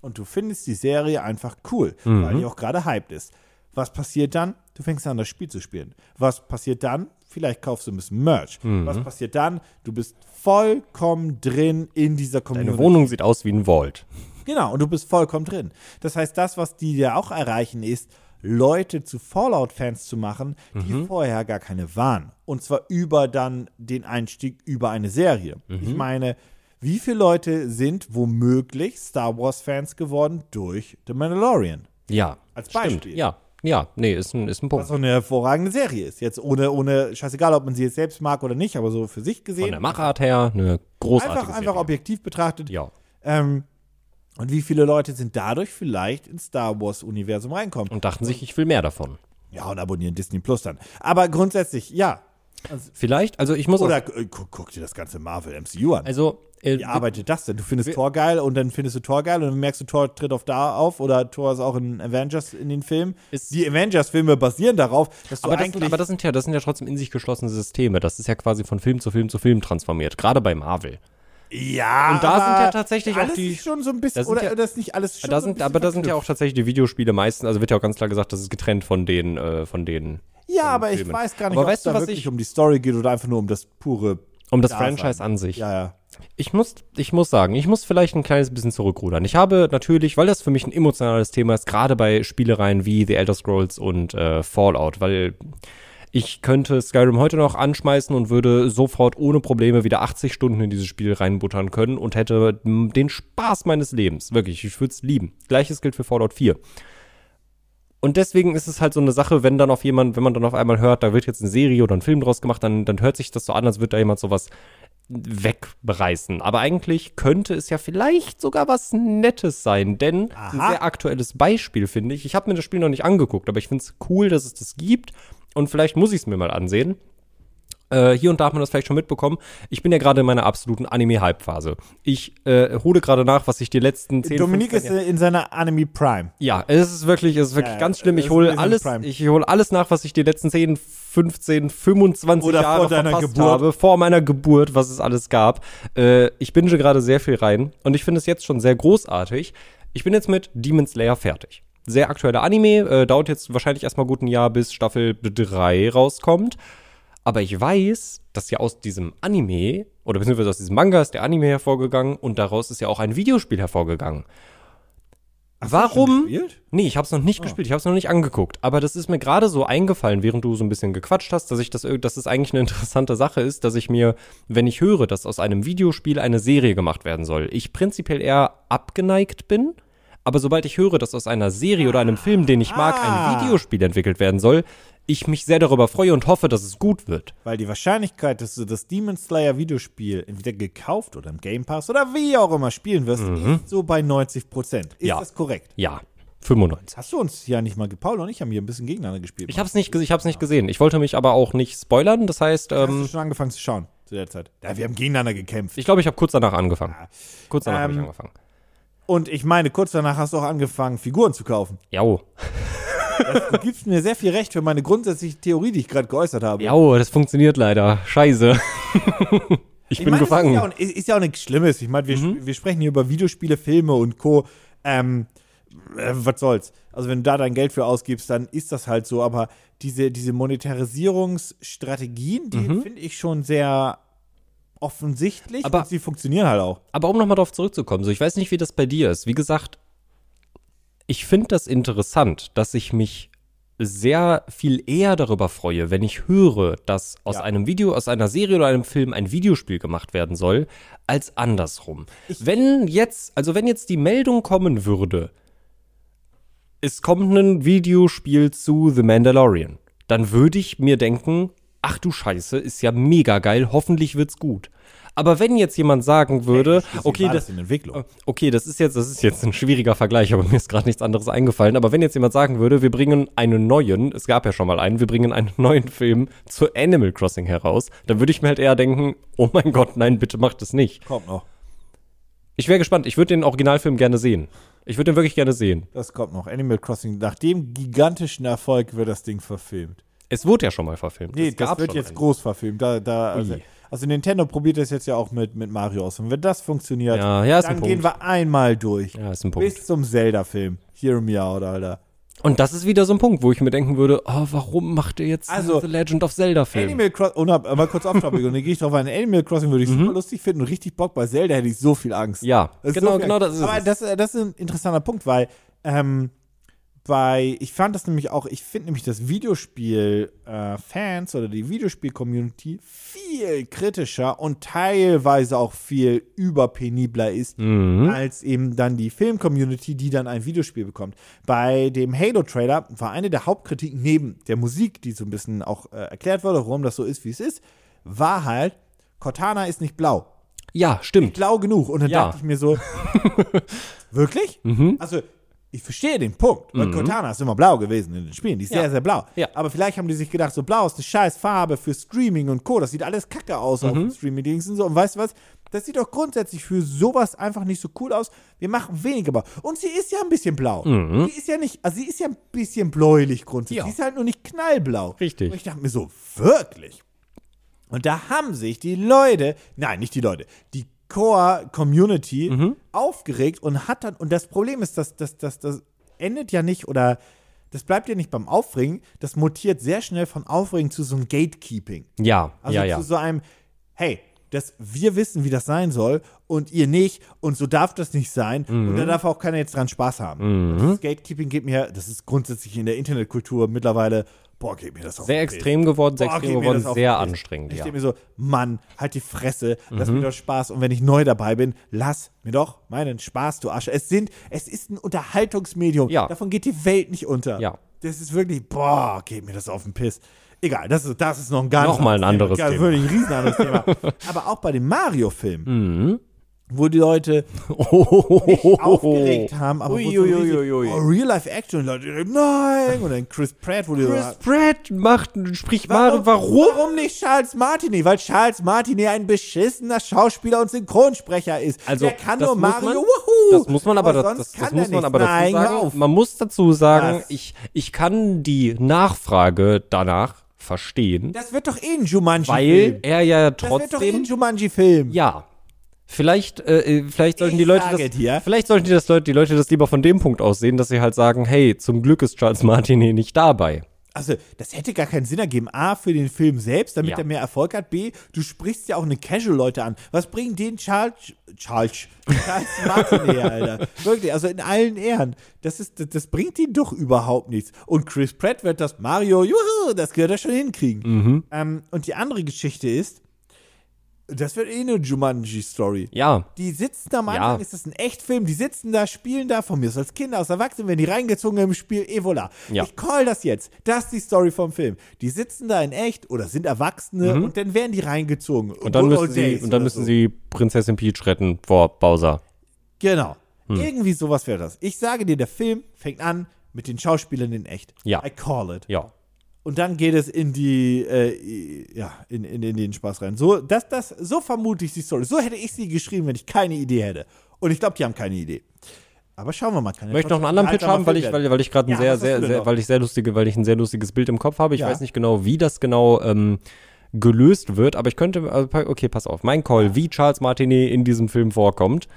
und du findest die Serie einfach cool, Mhm. weil die auch gerade hyped ist. Was passiert dann? Du fängst an, das Spiel zu spielen. Was passiert dann? Vielleicht kaufst du ein bisschen Merch. Mhm. Was passiert dann? Du bist vollkommen drin in dieser Community. Deine Wohnung sieht aus wie ein Vault. Genau, und du bist vollkommen drin. Das heißt, das, was die ja auch erreichen, ist, Leute zu Fallout-Fans zu machen, die Mhm. vorher gar keine waren. Und zwar über dann den Einstieg über eine Serie. Mhm. Ich meine, wie viele Leute sind womöglich Star Wars-Fans geworden durch The Mandalorian? Ja. Als stimmt. Beispiel. Ja. Ja, nee, ist ein, ist ein Punkt. Was auch eine hervorragende Serie ist. Jetzt ohne, ohne, scheißegal, ob man sie jetzt selbst mag oder nicht, aber so für sich gesehen. Von der Machart her eine großartige einfach, einfach Serie. objektiv betrachtet. Ja. Ähm, und wie viele Leute sind dadurch vielleicht ins Star Wars-Universum reinkommen? Und dachten sich, ich will mehr davon. Ja, und abonnieren Disney Plus dann. Aber grundsätzlich, ja. Vielleicht, also ich muss auch, Oder äh, guck, guck dir das ganze Marvel MCU an. also äh, Wie arbeitet das denn? Du findest Thor geil und dann findest du Thor geil und dann merkst du, Thor tritt auf da auf oder Thor ist auch in Avengers in den Filmen. Ist- die Avengers-Filme basieren darauf, dass du aber das, eigentlich. sind, aber das sind ja, das sind ja trotzdem in sich geschlossene Systeme. Das ist ja quasi von Film zu Film zu Film transformiert. Gerade bei Marvel. Ja, Und da aber sind ja tatsächlich auch alles die- ist schon so ein bisschen, da oder ja- das nicht alles schon Da so sind, bisschen aber da sind ja auch tatsächlich die Videospiele meistens, also wird ja auch ganz klar gesagt, das ist getrennt von den, äh, von den, Ja, aber ich Filmen. weiß gar nicht, Aber ob es da was wirklich ich- um die Story geht oder einfach nur um das pure. um das Dasein. Franchise an sich. Ja, ja. Ich muss, ich muss sagen, ich muss vielleicht ein kleines bisschen zurückrudern. Ich habe natürlich, weil das für mich ein emotionales Thema ist, gerade bei Spielereien wie The Elder Scrolls und äh, Fallout, weil ich könnte Skyrim heute noch anschmeißen und würde sofort ohne Probleme wieder 80 Stunden in dieses Spiel reinbuttern können und hätte den Spaß meines Lebens. Wirklich, ich würde es lieben. Gleiches gilt für Fallout 4. Und deswegen ist es halt so eine Sache, wenn dann auf jemand, wenn man dann auf einmal hört, da wird jetzt eine Serie oder ein Film draus gemacht, dann, dann hört sich das so an, als würde da jemand sowas wegbereißen. Aber eigentlich könnte es ja vielleicht sogar was Nettes sein, denn ein Aha. sehr aktuelles Beispiel finde ich. Ich habe mir das Spiel noch nicht angeguckt, aber ich finde es cool, dass es das gibt und vielleicht muss ich es mir mal ansehen. Äh, hier und da hat man das vielleicht schon mitbekommen. Ich bin ja gerade in meiner absoluten Anime-Hype-Phase. Ich äh, hole gerade nach, was ich die letzten 10 Dominik 15 ist in seiner Anime Prime. ja, es ist wirklich, es ist wirklich Ja, ganz schlimm. Ich hole alles, Prime. ich hole alles nach, was ich die letzten 10, 15, 25 Oder Jahre vor verpasst Geburt. habe, vor meiner Geburt, was es alles gab. Äh, ich binge gerade sehr viel rein und ich finde es jetzt schon sehr großartig. Ich bin jetzt mit Demon Slayer fertig. Sehr aktueller Anime, äh, dauert jetzt wahrscheinlich erstmal gut ein Jahr, bis Staffel 3 rauskommt. Aber ich weiß, dass ja aus diesem Anime, oder beziehungsweise aus diesem Manga ist der Anime hervorgegangen und daraus ist ja auch ein Videospiel hervorgegangen. Warum? Gespielt? Nee, ich habe es noch nicht gespielt, ich habe es noch nicht angeguckt. Aber das ist mir gerade so eingefallen, während du so ein bisschen gequatscht hast, dass ich das, dass es eigentlich eine interessante Sache ist, dass ich mir, wenn ich höre, dass aus einem Videospiel eine Serie gemacht werden soll, ich prinzipiell eher abgeneigt bin. Aber sobald ich höre, dass aus einer Serie oder einem Film, den ich mag, Ah. ein Videospiel entwickelt werden soll, ich mich sehr darüber freue und hoffe, dass es gut wird. Weil die Wahrscheinlichkeit, dass du das Demon Slayer Videospiel entweder gekauft oder im Game Pass oder wie auch immer spielen wirst, ist so bei 90 Prozent. Ist Ja. das korrekt? Ja, 95. Hast du uns ja nicht mal, Paul und ich haben hier ein bisschen gegeneinander gespielt. Ich habe es nicht, ich hab's nicht gesehen. Ich wollte mich aber auch nicht spoilern. Das heißt, Hast du ähm, schon angefangen zu schauen zu der Zeit? Ja, wir haben gegeneinander gekämpft. ich glaube, ich habe kurz danach angefangen. Kurz danach habe ich Ähm, angefangen. Und ich meine, kurz danach hast du auch angefangen, Figuren zu kaufen. Jau. Du gibst mir sehr viel Recht für meine grundsätzliche Theorie, die ich gerade geäußert habe. Jau, das funktioniert leider. Scheiße. ich bin meine, gefangen. Mhm. Ist ja, auch, ist ja auch nichts Schlimmes. Ich meine, wir, sp- wir sprechen hier über Videospiele, Filme und Co. Ähm, äh, was soll's? Also, wenn du da dein Geld für ausgibst, dann ist das halt so. Aber diese, diese Monetarisierungsstrategien, die Mhm. finde ich schon sehr offensichtlich Aber- und sie funktionieren halt auch. Aber um nochmal darauf zurückzukommen, so ich weiß nicht, wie das bei dir ist. Wie gesagt, ich finde das interessant, dass ich mich sehr viel eher darüber freue, wenn ich höre, dass aus Ja. einem Video, aus einer Serie oder einem Film ein Videospiel gemacht werden soll, als andersrum. wenn jetzt, also wenn jetzt die Meldung kommen würde, es kommt ein Videospiel zu The Mandalorian, dann würde ich mir denken, ach du Scheiße, ist ja mega geil, hoffentlich wird's gut. Aber wenn jetzt jemand sagen würde, okay, das, in Entwicklung. okay, das ist jetzt, das ist jetzt ein schwieriger Vergleich, aber mir ist gerade nichts anderes eingefallen. Aber wenn jetzt jemand sagen würde, wir bringen einen neuen, es gab ja schon mal einen, wir bringen einen neuen Film zu Animal Crossing heraus, dann würde ich mir halt eher denken, oh mein Gott, nein, bitte macht es nicht. Kommt noch. Ich wäre gespannt, ich würde den Originalfilm gerne sehen. Ich würde den wirklich gerne sehen. Das kommt noch. Animal Crossing. Nach dem gigantischen Erfolg wird das Ding verfilmt. Es wurde ja schon mal verfilmt. Nee, das gab wird jetzt einen. groß verfilmt. Da, da, also, also Nintendo probiert das jetzt ja auch mit, mit Mario aus. Und wenn das funktioniert, Ja, ja, dann gehen wir einmal durch. Ja, ist ein Punkt. Bis zum Zelda-Film. Hear me out, Alter. Und das ist wieder so ein Punkt, wo ich mir denken würde, oh, warum macht ihr jetzt Also, The Legend of Zelda Film? Animal Crossing, hab- mal kurz off-topic, und dann gehe ich drauf ein. Animal Crossing würde ich super lustig finden und richtig Bock. Bei Zelda hätte ich so viel Angst. Mhm. Ja, Das genau, so genau Angst. das ist Aber es. das, das ist ein interessanter Punkt, weil ähm, bei, ich fand das nämlich auch, ich finde nämlich, dass Videospiel-Fans oder die Videospiel-Community viel kritischer und teilweise auch viel überpenibler ist, Mhm. als eben dann die Film-Community, die dann ein Videospiel bekommt. Bei dem Halo-Trailer war eine der Hauptkritiken neben der Musik, die so ein bisschen auch äh, erklärt wurde, warum das so ist, wie es ist, war halt, Cortana ist nicht blau Ja, stimmt. blau genug. Und dann Ja. dachte ich mir so, wirklich? Also, ich verstehe den Punkt. Weil Cortana ist immer blau gewesen in den Spielen. Die ist Ja. sehr, sehr blau. Ja. Aber vielleicht haben die sich gedacht, so blau ist eine scheiß Farbe für Streaming und Co. Das sieht alles kacke aus auf Mhm. dem Streaming-Dings und so. Und weißt du was? Das sieht doch grundsätzlich für sowas einfach nicht so cool aus. Wir machen weniger blau. Und sie ist ja ein bisschen blau. Sie ist ja nicht, also sie ist ja ein bisschen bläulich grundsätzlich. Mhm. Ja. Sie ist halt nur nicht knallblau. Richtig. Und ich dachte mir so, wirklich? Und da haben sich die Leute, nein, nicht die Leute, die Core-Community Mhm. aufgeregt und hat dann, und das Problem ist, dass das, das, das endet ja nicht oder das bleibt ja nicht beim Aufregen, das mutiert sehr schnell von Aufregen zu so einem Gatekeeping. Ja, Also ja, ja. zu so einem, hey, das, wir wissen, wie das sein soll und ihr nicht und so darf das nicht sein Mhm. und da darf auch keiner jetzt dran Spaß haben. Das Gatekeeping geht mir, das ist grundsätzlich in der Internetkultur mittlerweile, boah, geht mir das auf Sehr den extrem geworden, sehr Boah, extrem geworden, sehr anstrengend, Ich ja. denke mir so, Mann, halt die Fresse, lass Mhm. mir doch Spaß. Und wenn ich neu dabei bin, lass mir doch meinen Spaß, du Asche. Es sind, es ist ein Unterhaltungsmedium. Ja. Davon geht die Welt nicht unter. Ja. Das ist wirklich, boah, geht mir das auf den Piss. Egal, das ist, das ist noch ein ganz Noch mal ein anderes Thema. Thema. Wirklich ein riesen anderes Thema. Aber auch bei dem Mario-Film, Mhm. Wo die Leute Oh, aufgeregt haben, aber wo so Ui, riesig, ui, ui. oh, Real-Life-Action, und Leute, nein, und dann Chris Pratt, wo die so, Chris Pratt macht, spricht Warum, warum? Warum nicht Charles Martinet? Weil Charles Martinet ein beschissener Schauspieler und Synchronsprecher ist. Also, der kann das nur Mario, man- wuhu. Das muss man aber, das, das, das kann muss man aber dazu Nein, hör sagen. auf. Man muss dazu sagen, Was? ich, ich kann die Nachfrage danach verstehen, Das wird doch eh ein Jumanji-Film. weil er ja das wird doch eh ein trotzdem, Jumanji-Film. ja, vielleicht, äh, äh, vielleicht sollten die Leute das, dir. vielleicht sollten die das Leute, die Leute das lieber von dem Punkt aus sehen, dass sie halt sagen, hey, zum Glück ist Charles Martinet nicht dabei. Also, das hätte gar keinen Sinn ergeben. A, für den Film selbst, damit Ja. er mehr Erfolg hat. B, du sprichst ja auch eine Casual-Leute an. Was bringt den Charles, Charles, Charles Martinet, Alter? Wirklich, also in allen Ehren. Das, ist, das, das bringt ihn doch überhaupt nichts. Und Chris Pratt wird das Mario, juhu, das wird er schon hinkriegen. Mhm. Ähm, und die andere Geschichte ist, das wird eh eine Jumanji-Story. Ja, Die sitzen da am Ja. Anfang, ist das ein Echtfilm, die sitzen da, spielen da, von mir aus als Kinder, als Erwachsene, werden die reingezogen im Spiel, eh voilà. Ja. Ich call das jetzt. Das ist die Story vom Film. Die sitzen da in echt oder sind Erwachsene und dann werden die reingezogen. Mhm. und dann müssen sie, und dann müssen sie Prinzessin Peach retten vor Bowser. Genau. Hm. Irgendwie sowas wäre das. Ich sage dir, der Film fängt an mit den Schauspielern in echt. Ja. I call it. Ja. Und dann geht es in die, äh, ja, in, in, in den Spaß rein. So, das, das, so vermute ich die Story. So hätte ich sie geschrieben, wenn ich keine Idee hätte. Und ich glaube, die haben keine Idee. Aber schauen wir mal. Kann Ich möchte noch einen anderen Pitch haben, weil ich, weil, weil ich gerade ein Ja, sehr, hast sehr, sehr, noch? weil ich sehr lustige, weil ich ein sehr lustiges Bild im Kopf habe. Ich Ja. weiß nicht genau, wie das genau ähm, gelöst wird, aber ich könnte, also, okay, pass auf, mein Call, wie Charles Martinet in diesem Film vorkommt.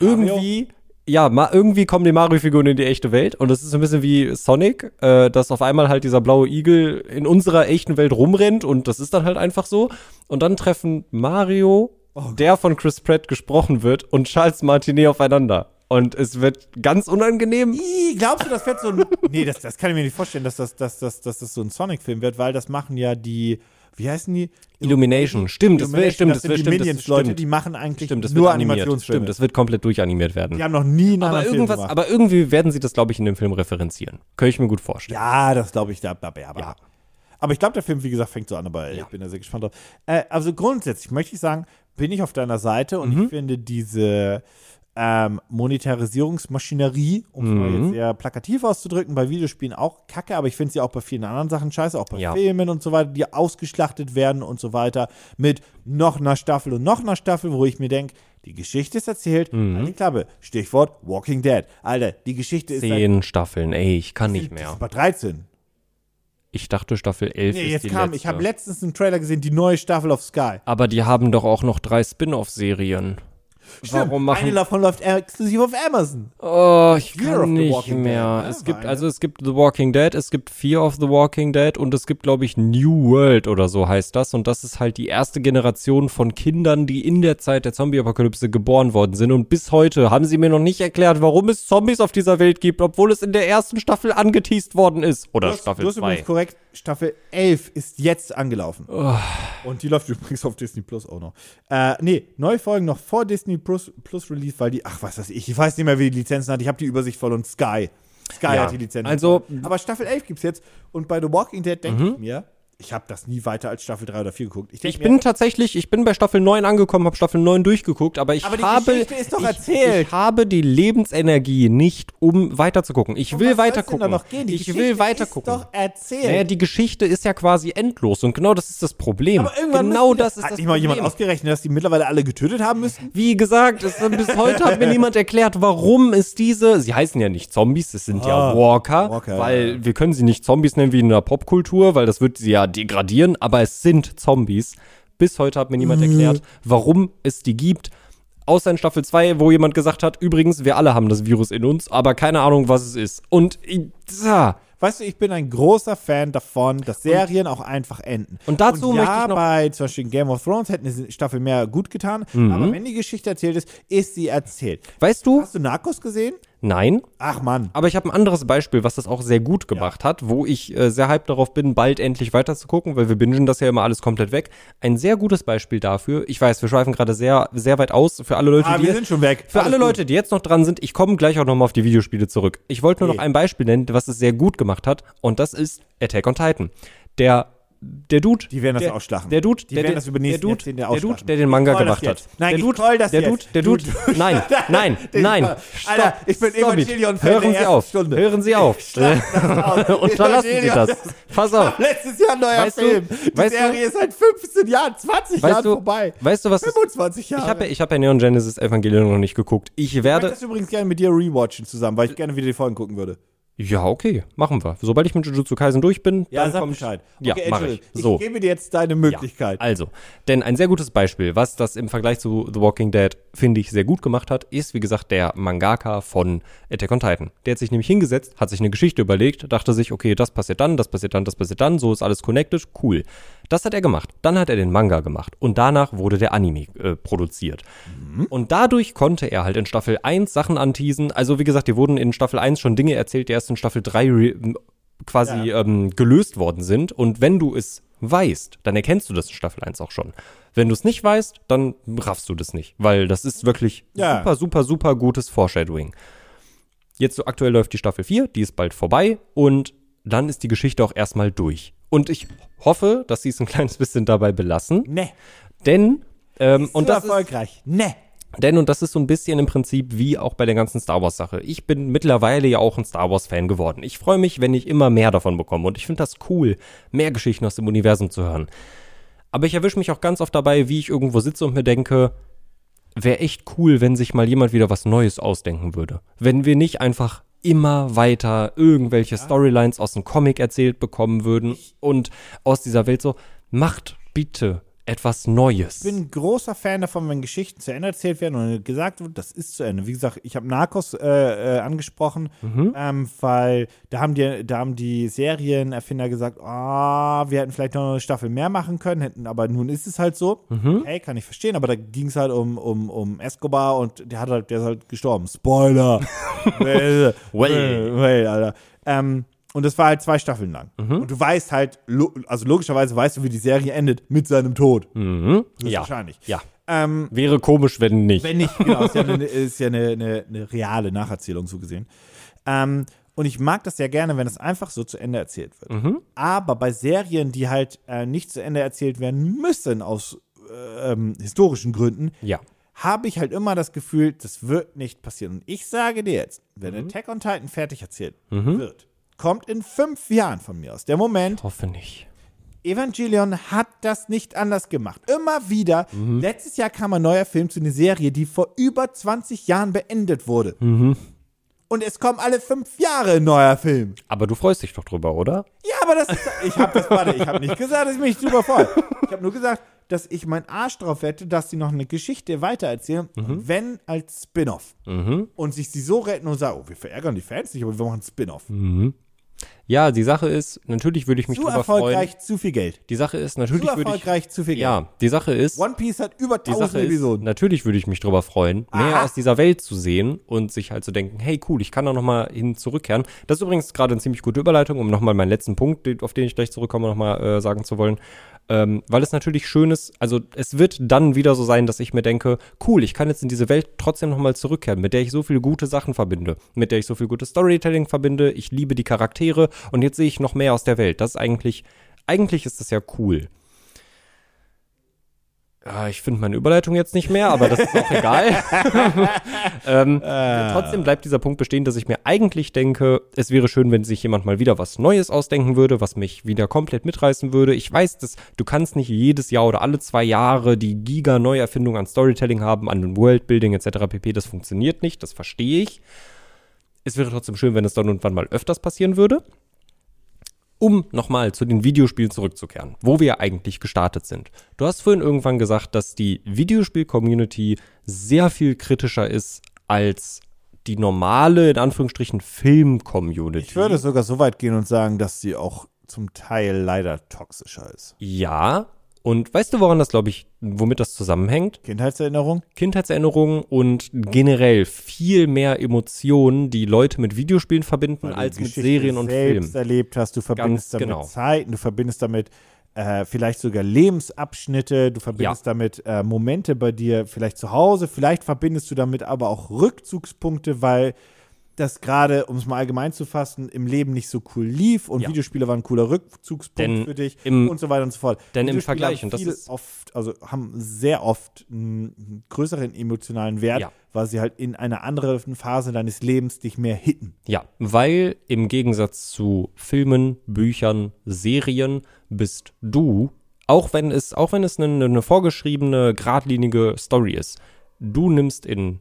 Irgendwie ja, ma irgendwie kommen die Mario-Figuren in die echte Welt und das ist so ein bisschen wie Sonic, äh, dass auf einmal halt dieser blaue Igel in unserer echten Welt rumrennt und das ist dann halt einfach so. Und dann treffen Mario, der von Chris Pratt gesprochen wird, und Charles Martinet aufeinander. Und es wird ganz unangenehm. Ih, glaubst du, das wird so ein. nee, das, das kann ich mir nicht vorstellen, dass das, dass, das, dass das so ein Sonic-Film wird, weil das machen ja die. Wie heißen die? Illumination. Stimmt, das wird, stimmt, das das sind wird, die stimmt, das Minions-Leute, stimmt. die machen eigentlich Stimmt, das nur wird animiert. Animationsfilme. Stimmt, das wird komplett durchanimiert werden. die haben noch nie einen aber irgendwas, gemacht. aber irgendwie werden sie das, glaube ich, in dem Film referenzieren. Könnte ich mir gut vorstellen. Ja, das glaube ich da dabei. Aber, Ja. aber ich glaube, der Film, wie gesagt, fängt so an, aber ich bin da sehr gespannt drauf. Äh, also grundsätzlich möchte ich sagen, bin ich auf deiner Seite und Mhm. ich finde diese ähm, Monetarisierungsmaschinerie, um es mal Mhm. jetzt sehr plakativ auszudrücken, bei Videospielen auch kacke, aber ich finde sie auch bei vielen anderen Sachen scheiße, auch bei Ja. Filmen und so weiter, die ausgeschlachtet werden und so weiter, mit noch einer Staffel und noch einer Staffel, wo ich mir denke, die Geschichte ist erzählt, Mhm. halt die Klappe. Stichwort Walking Dead. Alter, die Geschichte ist Zehn Staffeln, ey, ich kann nicht mehr. bei 13. Ich dachte, Staffel 11 Nee, jetzt kam, letzte. ich habe letztens einen Trailer gesehen, die neue Staffel of Sky. Aber die haben doch auch noch drei Spin-off-Serien. Warum machen Eine davon läuft exklusiv auf Amazon. Oh, ich Fear kann nicht mehr. Dead, ne? es gibt War also es gibt The Walking Dead, es gibt Fear of the Walking Dead und es gibt glaube ich New World oder so heißt das und das ist halt die erste Generation von Kindern, die in der Zeit der Zombie-Apokalypse geboren worden sind und bis heute haben sie mir noch nicht erklärt, warum es Zombies auf dieser Welt gibt, obwohl es in der ersten Staffel angeteased worden ist oder Du hast, Staffel du hast übrigens 2. korrekt, Staffel 11 ist jetzt angelaufen. Oh. Und die läuft übrigens auf Disney Plus auch noch. Äh, nee, neue Folgen noch vor Disney Plus, Plus Release, weil die, ach was weiß ich, ich weiß nicht mehr, wie die Lizenzen hat. Ich habe die Übersicht voll und Sky. Sky Ja, hat die Lizenzen. also- voll. Aber Staffel 11 gibt's jetzt. Und bei The Walking Dead denke Mhm. ich mir, ich habe das nie weiter als Staffel 3 oder 4 geguckt. Ich mir, bin tatsächlich, ich bin bei Staffel 9 angekommen, habe Staffel 9 durchgeguckt, aber ich Aber habe ist ich, ich habe die Lebensenergie nicht, um weiterzugucken. Ich Um will was soll's weiter denn da gucken. noch gehen? Die Ich Geschichte will weiter gucken. Ist doch erzählt. Naja, die Geschichte ist ja quasi endlos und genau das ist das Problem. Aber irgendwann genau das ist Hat das nicht mal jemand ausgerechnet, dass die mittlerweile alle getötet haben müssen? Wie gesagt, es, bis heute hat mir niemand erklärt, warum es diese, sie heißen ja nicht Zombies, es sind ja Ah, Walker, Walker, weil ja. wir können sie nicht Zombies nennen wie in der Popkultur, weil das wird sie ja degradieren, aber es sind Zombies. Bis heute hat mir niemand Mhm. erklärt, warum es die gibt. Außer in Staffel 2, wo jemand gesagt hat, übrigens, wir alle haben das Virus in uns, aber keine Ahnung, was es ist. Und, ja, Weißt du, ich bin ein großer Fan davon, dass Serien auch einfach enden. Und dazu und möchte ja, ich noch- bei zum Beispiel Game of Thrones hätte eine Staffel mehr gut getan, Mhm. aber wenn die Geschichte erzählt ist, ist sie erzählt. weißt du? Hast du Narcos gesehen? Nein, Ach Mann. Aber ich habe ein anderes Beispiel, was das auch sehr gut gemacht hat, wo ich äh, sehr hyped darauf bin, bald endlich weiter zu gucken, weil wir bingen das ja immer alles komplett weg. Ein sehr gutes Beispiel dafür. Ich weiß, wir schweifen gerade sehr, sehr weit aus. Für alle Leute, Ah, die wir sind schon weg. für Alles alle gut. Leute, die jetzt noch dran sind, ich komme gleich auch nochmal auf die Videospiele zurück. Ich wollte nur Okay. noch ein Beispiel nennen, was es sehr gut gemacht hat, und das ist Attack on Titan. Der der Dude, Die werden das der, ausschlachen. Der Dude, Die der, werden das über der Dude, Jahrzehnte der Dude, der den Manga gemacht hat. Nein, der Dude, das der. Dude, der Du- Dude, du- nein, nein, nein. Alter, Stopp, ich bin stop it. Evangelion-Fan Hören der Sie auf, Stunde. hören Sie auf. Unterlassen Sie das. Pass auf. Letztes Jahr ein neuer Weißt du- Film. Die weißt du- Serie ist seit 15 Jahren, 20 Weißt Jahren du, vorbei. weißt du, was das 25 Jahre. Ich habe ja Neon Genesis Evangelion noch nicht geguckt. Ich werde. das übrigens gerne mit dir rewatchen zusammen, weil ich gerne wieder die Folgen gucken würde. Ja, okay, machen wir. Sobald ich mit Jujutsu Kaisen durch bin, Ja, dann sag kommt Bescheid. Ja, Okay, mach ich. Entschuldigung. So. Ich gebe dir jetzt deine Möglichkeit. Also, denn ein sehr gutes Beispiel, was das im Vergleich zu The Walking Dead, finde ich, sehr gut gemacht hat, ist, wie gesagt, der Mangaka von Attack on Titan. Der hat sich nämlich hingesetzt, hat sich eine Geschichte überlegt, dachte sich, okay, das passiert dann, das passiert dann, das passiert dann, so ist alles connected, cool. Das hat er gemacht. Dann hat er den Manga gemacht und danach wurde der Anime äh, produziert. Und dadurch konnte er halt in Staffel 1 Sachen anteasen. Also, wie gesagt, dir wurden in Staffel 1 schon Dinge erzählt, die erst in Staffel 3 re- quasi ähm, gelöst worden sind. Und wenn du es weißt, dann erkennst du das in Staffel 1 auch schon. Wenn du es nicht weißt, dann raffst du das nicht, weil das ist wirklich Ja. super, super, super gutes Foreshadowing. Jetzt so aktuell läuft die Staffel 4, die ist bald vorbei und dann ist die Geschichte auch erstmal durch. Und ich hoffe, dass sie es ein kleines bisschen dabei belassen, Ne. denn ähm, und Und das ist, erfolgreich. Ne. Denn, und das ist so ein bisschen im Prinzip wie auch bei der ganzen Star Wars-Sache. Ich bin mittlerweile ja auch ein Star Wars-Fan geworden. Ich freue mich, wenn ich immer mehr davon bekomme. Und ich finde das cool, mehr Geschichten aus dem Universum zu hören. Aber ich erwische mich auch ganz oft dabei, wie ich irgendwo sitze und mir denke, wäre echt cool, wenn sich mal jemand wieder was Neues ausdenken würde. Wenn wir nicht einfach immer weiter irgendwelche Storylines aus dem Comic erzählt bekommen würden und aus dieser Welt so, macht bitte etwas Neues. Ich bin ein großer Fan davon, wenn Geschichten zu Ende erzählt werden und gesagt wird, das ist zu Ende. Wie gesagt, ich habe Narcos äh, äh, angesprochen, Mhm. ähm, weil da haben die, da haben die Serienerfinder gesagt, ah, wir hätten vielleicht noch eine Staffel mehr machen können, hätten, aber nun ist es halt so. Mhm. Hey, kann ich verstehen, aber da ging es halt um, um, um Escobar und der hat halt, der ist halt gestorben. Spoiler. well, Well. well, Alter. Ähm, und das war halt zwei Staffeln lang. Mhm. Und du weißt halt, also logischerweise weißt du, wie die Serie endet, mit seinem Tod. Mhm. Ja. Wahrscheinlich. Ja. Ähm, Wäre komisch, wenn nicht. wenn nicht, genau, ist ja eine, ist ja eine, eine, eine reale Nacherzählung so gesehen. Ähm, und ich mag das sehr gerne, wenn es einfach so zu Ende erzählt wird. Mhm. Aber bei Serien, die halt äh, nicht zu Ende erzählt werden müssen aus äh, ähm, historischen Gründen, Ja. habe ich halt immer das Gefühl, das wird nicht passieren. Und ich sage dir jetzt, wenn Mhm. Attack on Titan fertig erzählt wird, kommt in fünf Jahren von mir aus der Moment, Hoffe nicht. Evangelion hat das nicht anders gemacht. Immer wieder. Letztes Jahr kam ein neuer Film zu einer Serie, die vor über 20 Jahren beendet wurde. Und es kommen alle fünf Jahre ein neuer Film. Aber du freust dich doch drüber, oder? Ja, aber das ist. Ich habe das, warte, ich habe nicht gesagt, dass ich mich super freue. Ich habe nur gesagt, dass ich meinen Arsch drauf wette, dass sie noch eine Geschichte weitererzählen, wenn als Spin-off. Und sich sie so retten und sagen, oh, wir verärgern die Fans nicht, aber wir machen einen Spin-off. Ja, die Sache ist, natürlich würde ich mich Zu drüber freuen. erfolgreich, zu viel Geld. Die Sache ist, Zu natürlich würde ich. erfolgreich, zu viel Geld. Ja, die Sache ist. One Piece hat über Die Sache 1000 ist, Episoden. natürlich würde ich mich drüber freuen, mehr Aha. aus dieser Welt zu sehen und sich halt zu denken, hey cool, ich kann da nochmal hin zurückkehren. Das ist übrigens gerade eine ziemlich gute Überleitung, um nochmal meinen letzten Punkt, auf den ich gleich zurückkomme, nochmal äh, sagen zu wollen. Ähm, weil es natürlich schön ist, also es wird dann wieder so sein, dass ich mir denke, cool, ich kann jetzt in diese Welt trotzdem nochmal zurückkehren, mit der ich so viele gute Sachen verbinde, mit der ich so viel gutes Storytelling verbinde, ich liebe die Charaktere und jetzt sehe ich noch mehr aus der Welt. Das ist eigentlich, eigentlich ist das ja cool. Ja, ich finde meine Überleitung jetzt nicht mehr, aber das ist auch egal. ähm, Trotzdem bleibt dieser Punkt bestehen, dass ich mir eigentlich denke, es wäre schön, wenn sich jemand mal wieder was Neues ausdenken würde, was mich wieder komplett mitreißen würde. Ich weiß, dass du kannst nicht jedes Jahr oder alle zwei Jahre die Giga-Neuerfindung an Storytelling haben, an Worldbuilding etc. pp. Das funktioniert nicht, das verstehe ich. Es wäre trotzdem schön, wenn es dann und wann mal öfters passieren würde. Um nochmal zu den Videospielen zurückzukehren, wo wir eigentlich gestartet sind. Du hast vorhin irgendwann gesagt, dass die Videospiel-Community sehr viel kritischer ist als die normale, in Anführungsstrichen, Film-Community. Ich würde sogar so weit gehen und sagen, dass sie auch zum Teil leider toxischer ist. Ja. Und weißt du, woran das, glaube ich, womit das zusammenhängt? Kindheitserinnerung? Kindheitserinnerungen und generell viel mehr Emotionen, die Leute mit Videospielen verbinden, Weil du als mit Geschichte Serien und selbst Filmen. erlebt hast. Du verbindest Ganz damit genau. Zeiten, du verbindest damit äh, vielleicht sogar Lebensabschnitte, du verbindest damit äh, Momente bei dir vielleicht zu Hause, vielleicht verbindest du damit aber auch Rückzugspunkte, weil das gerade, um es mal allgemein zu fassen, im Leben nicht so cool lief und Ja. Videospiele waren ein cooler Rückzugspunkt Denn für dich im- und so weiter und so fort. denn im Vergleich, und das ist- oft, also haben sehr oft einen größeren emotionalen Wert, Ja. weil sie halt in einer anderen Phase deines Lebens dich mehr hitten. Ja, weil im Gegensatz zu Filmen, Büchern, Serien bist du, auch wenn es, auch wenn es eine, eine vorgeschriebene, geradlinige Story ist, du nimmst in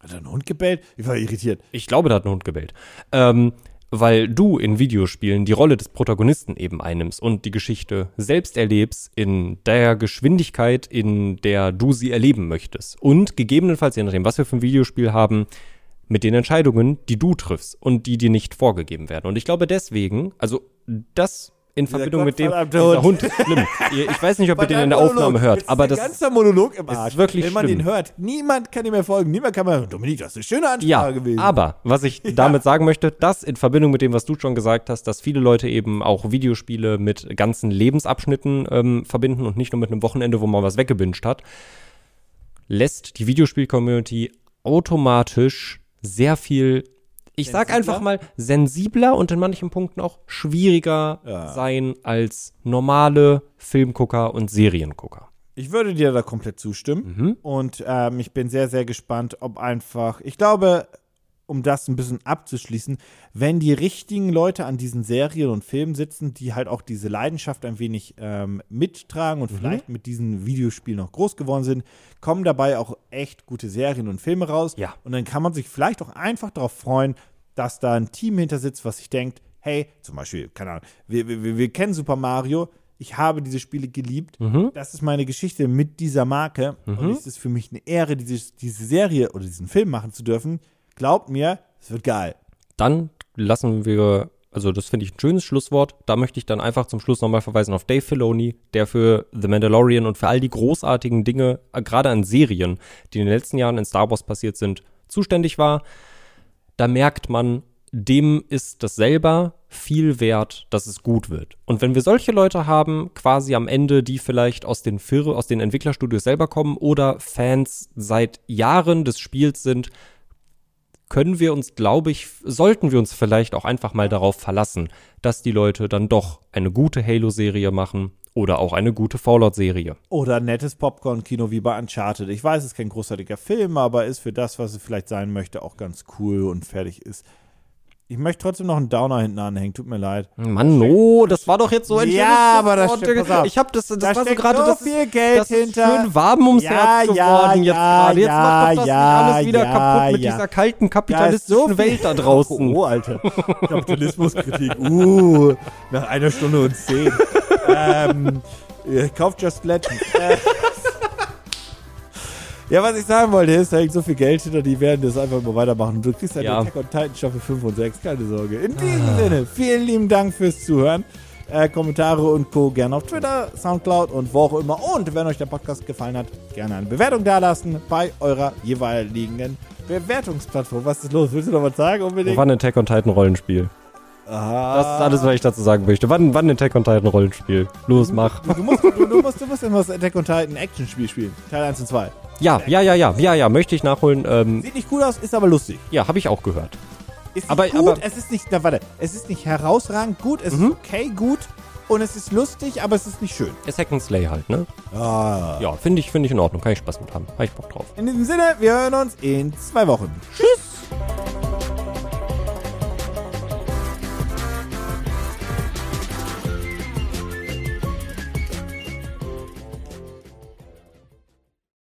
Hat er einen Hund gebellt? Ich war irritiert. Ich glaube, da hat ein Hund gebellt. Ähm, weil du in Videospielen die Rolle des Protagonisten eben einnimmst und die Geschichte selbst erlebst in der Geschwindigkeit, in der du sie erleben möchtest. Und gegebenenfalls, je nachdem, was wir für ein Videospiel haben, mit den Entscheidungen, die du triffst und die dir nicht vorgegeben werden. Und ich glaube deswegen, also das in Verbindung mit dem, dieser Hund. Ist schlimm. Ich weiß nicht, ob ihr den in der Monolog. Aufnahme hört, Jetzt aber ist das ein ganzer Monolog im ist Arsch. wirklich Wenn man schlimm. den hört, niemand kann ihm mehr folgen. Niemand kann mehr. Dominik, das ist eine schöne Ansprache Ja, gewesen. aber was ich damit sagen möchte, das in Verbindung mit dem, was du schon gesagt hast, dass viele Leute eben auch Videospiele mit ganzen Lebensabschnitten ähm, verbinden und nicht nur mit einem Wochenende, wo man was weggebinged hat, lässt die Videospiel-Community automatisch sehr viel, ich sag einfach mal, sensibler und in manchen Punkten auch schwieriger Ja. sein als normale Filmgucker und Seriengucker. Ich würde dir da komplett zustimmen. Mhm. Und ähm, ich bin sehr, sehr gespannt, ob einfach. Ich glaube, um das ein bisschen abzuschließen, wenn die richtigen Leute an diesen Serien und Filmen sitzen, die halt auch diese Leidenschaft ein wenig ähm, mittragen Mhm. und vielleicht mit diesen Videospielen noch groß geworden sind, kommen dabei auch echt gute Serien und Filme raus. Ja. Und dann kann man sich vielleicht auch einfach darauf freuen, dass da ein Team hinter sitzt, was sich denkt, hey, zum Beispiel, keine Ahnung, wir, wir, wir kennen Super Mario, Ich habe diese Spiele geliebt. Mhm. Das ist meine Geschichte mit dieser Marke. Und es ist für mich eine Ehre, diese, diese Serie oder diesen Film machen zu dürfen. Glaubt mir, es wird geil. Dann lassen wir, also das finde ich ein schönes Schlusswort. Da möchte ich dann einfach zum Schluss nochmal verweisen auf Dave Filoni, der für The Mandalorian und für all die großartigen Dinge, äh, gerade an Serien, die in den letzten Jahren in Star Wars passiert sind, zuständig war. Da merkt man, dem ist das selber viel wert, dass es gut wird. Und wenn wir solche Leute haben, quasi am Ende, die vielleicht aus den Fir aus den Entwicklerstudios selber kommen oder Fans seit Jahren des Spiels sind, können wir uns, glaube ich, sollten wir uns vielleicht auch einfach mal darauf verlassen, dass die Leute dann doch eine gute Halo-Serie machen oder auch eine gute Fallout-Serie. Oder ein nettes Popcorn-Kino wie bei Uncharted. Ich weiß, es ist kein großartiger Film, aber ist für das, was es vielleicht sein möchte, auch ganz cool und fertig ist. Ich möchte trotzdem noch einen Downer hinten anhängen, tut mir leid. Mann, no, das war doch jetzt so ein Ja, aber das stimmt, pass auf. Ich habe das, das Da war so gerade so das, viel Geld das ist hinter. schön warm ums Ja, Herz ja, geworden jetzt ja, gerade. Jetzt macht doch das alles wieder kaputt mit dieser kalten ist kapitalistischen viel- Welt da draußen. Oh, Alter. Kapitalismuskritik. Uh, nach einer Stunde und zehn. ähm, kauft Just Legend. Äh, ja, was ich sagen wollte, ist, da hängt so viel Geld hinter, die werden das einfach mal weitermachen. Du kriegst halt Ja. Attack on Titan Staffel 5 und 6, keine Sorge. In diesem Sinne, vielen lieben Dank fürs Zuhören. Äh, Kommentare und Co. gerne auf Twitter, Soundcloud und wo auch immer. Und wenn euch der Podcast gefallen hat, gerne eine Bewertung dalassen bei eurer jeweiligen Bewertungsplattform. Was ist los? Willst du noch was sagen? Unbedingt? Wann Attack on Titan Rollenspiel? Ah. Das ist alles, was ich dazu sagen möchte. Wann, wann Attack on Titan Rollenspiel? Los, mach. Du musst, du, du musst, du musst immer das Attack on Titan Action-Spiel spielen. Teil 1 und 2. Ja, ja, ja, ja, ja, ja, möchte ich nachholen. Ähm, Sieht nicht gut aus, ist aber lustig. ja, habe ich auch gehört. Ist Aber- gut, aber- es ist nicht, na, warte, es ist nicht herausragend gut, es Mhm. ist okay gut und es ist lustig, aber es ist nicht schön. Ist Hack and Slay halt, ne? Ah. Ja, finde ich, finde ich in Ordnung. Kann ich Spaß mit haben. Habe ich Bock drauf. In diesem Sinne, wir hören uns in zwei Wochen. Tschüss.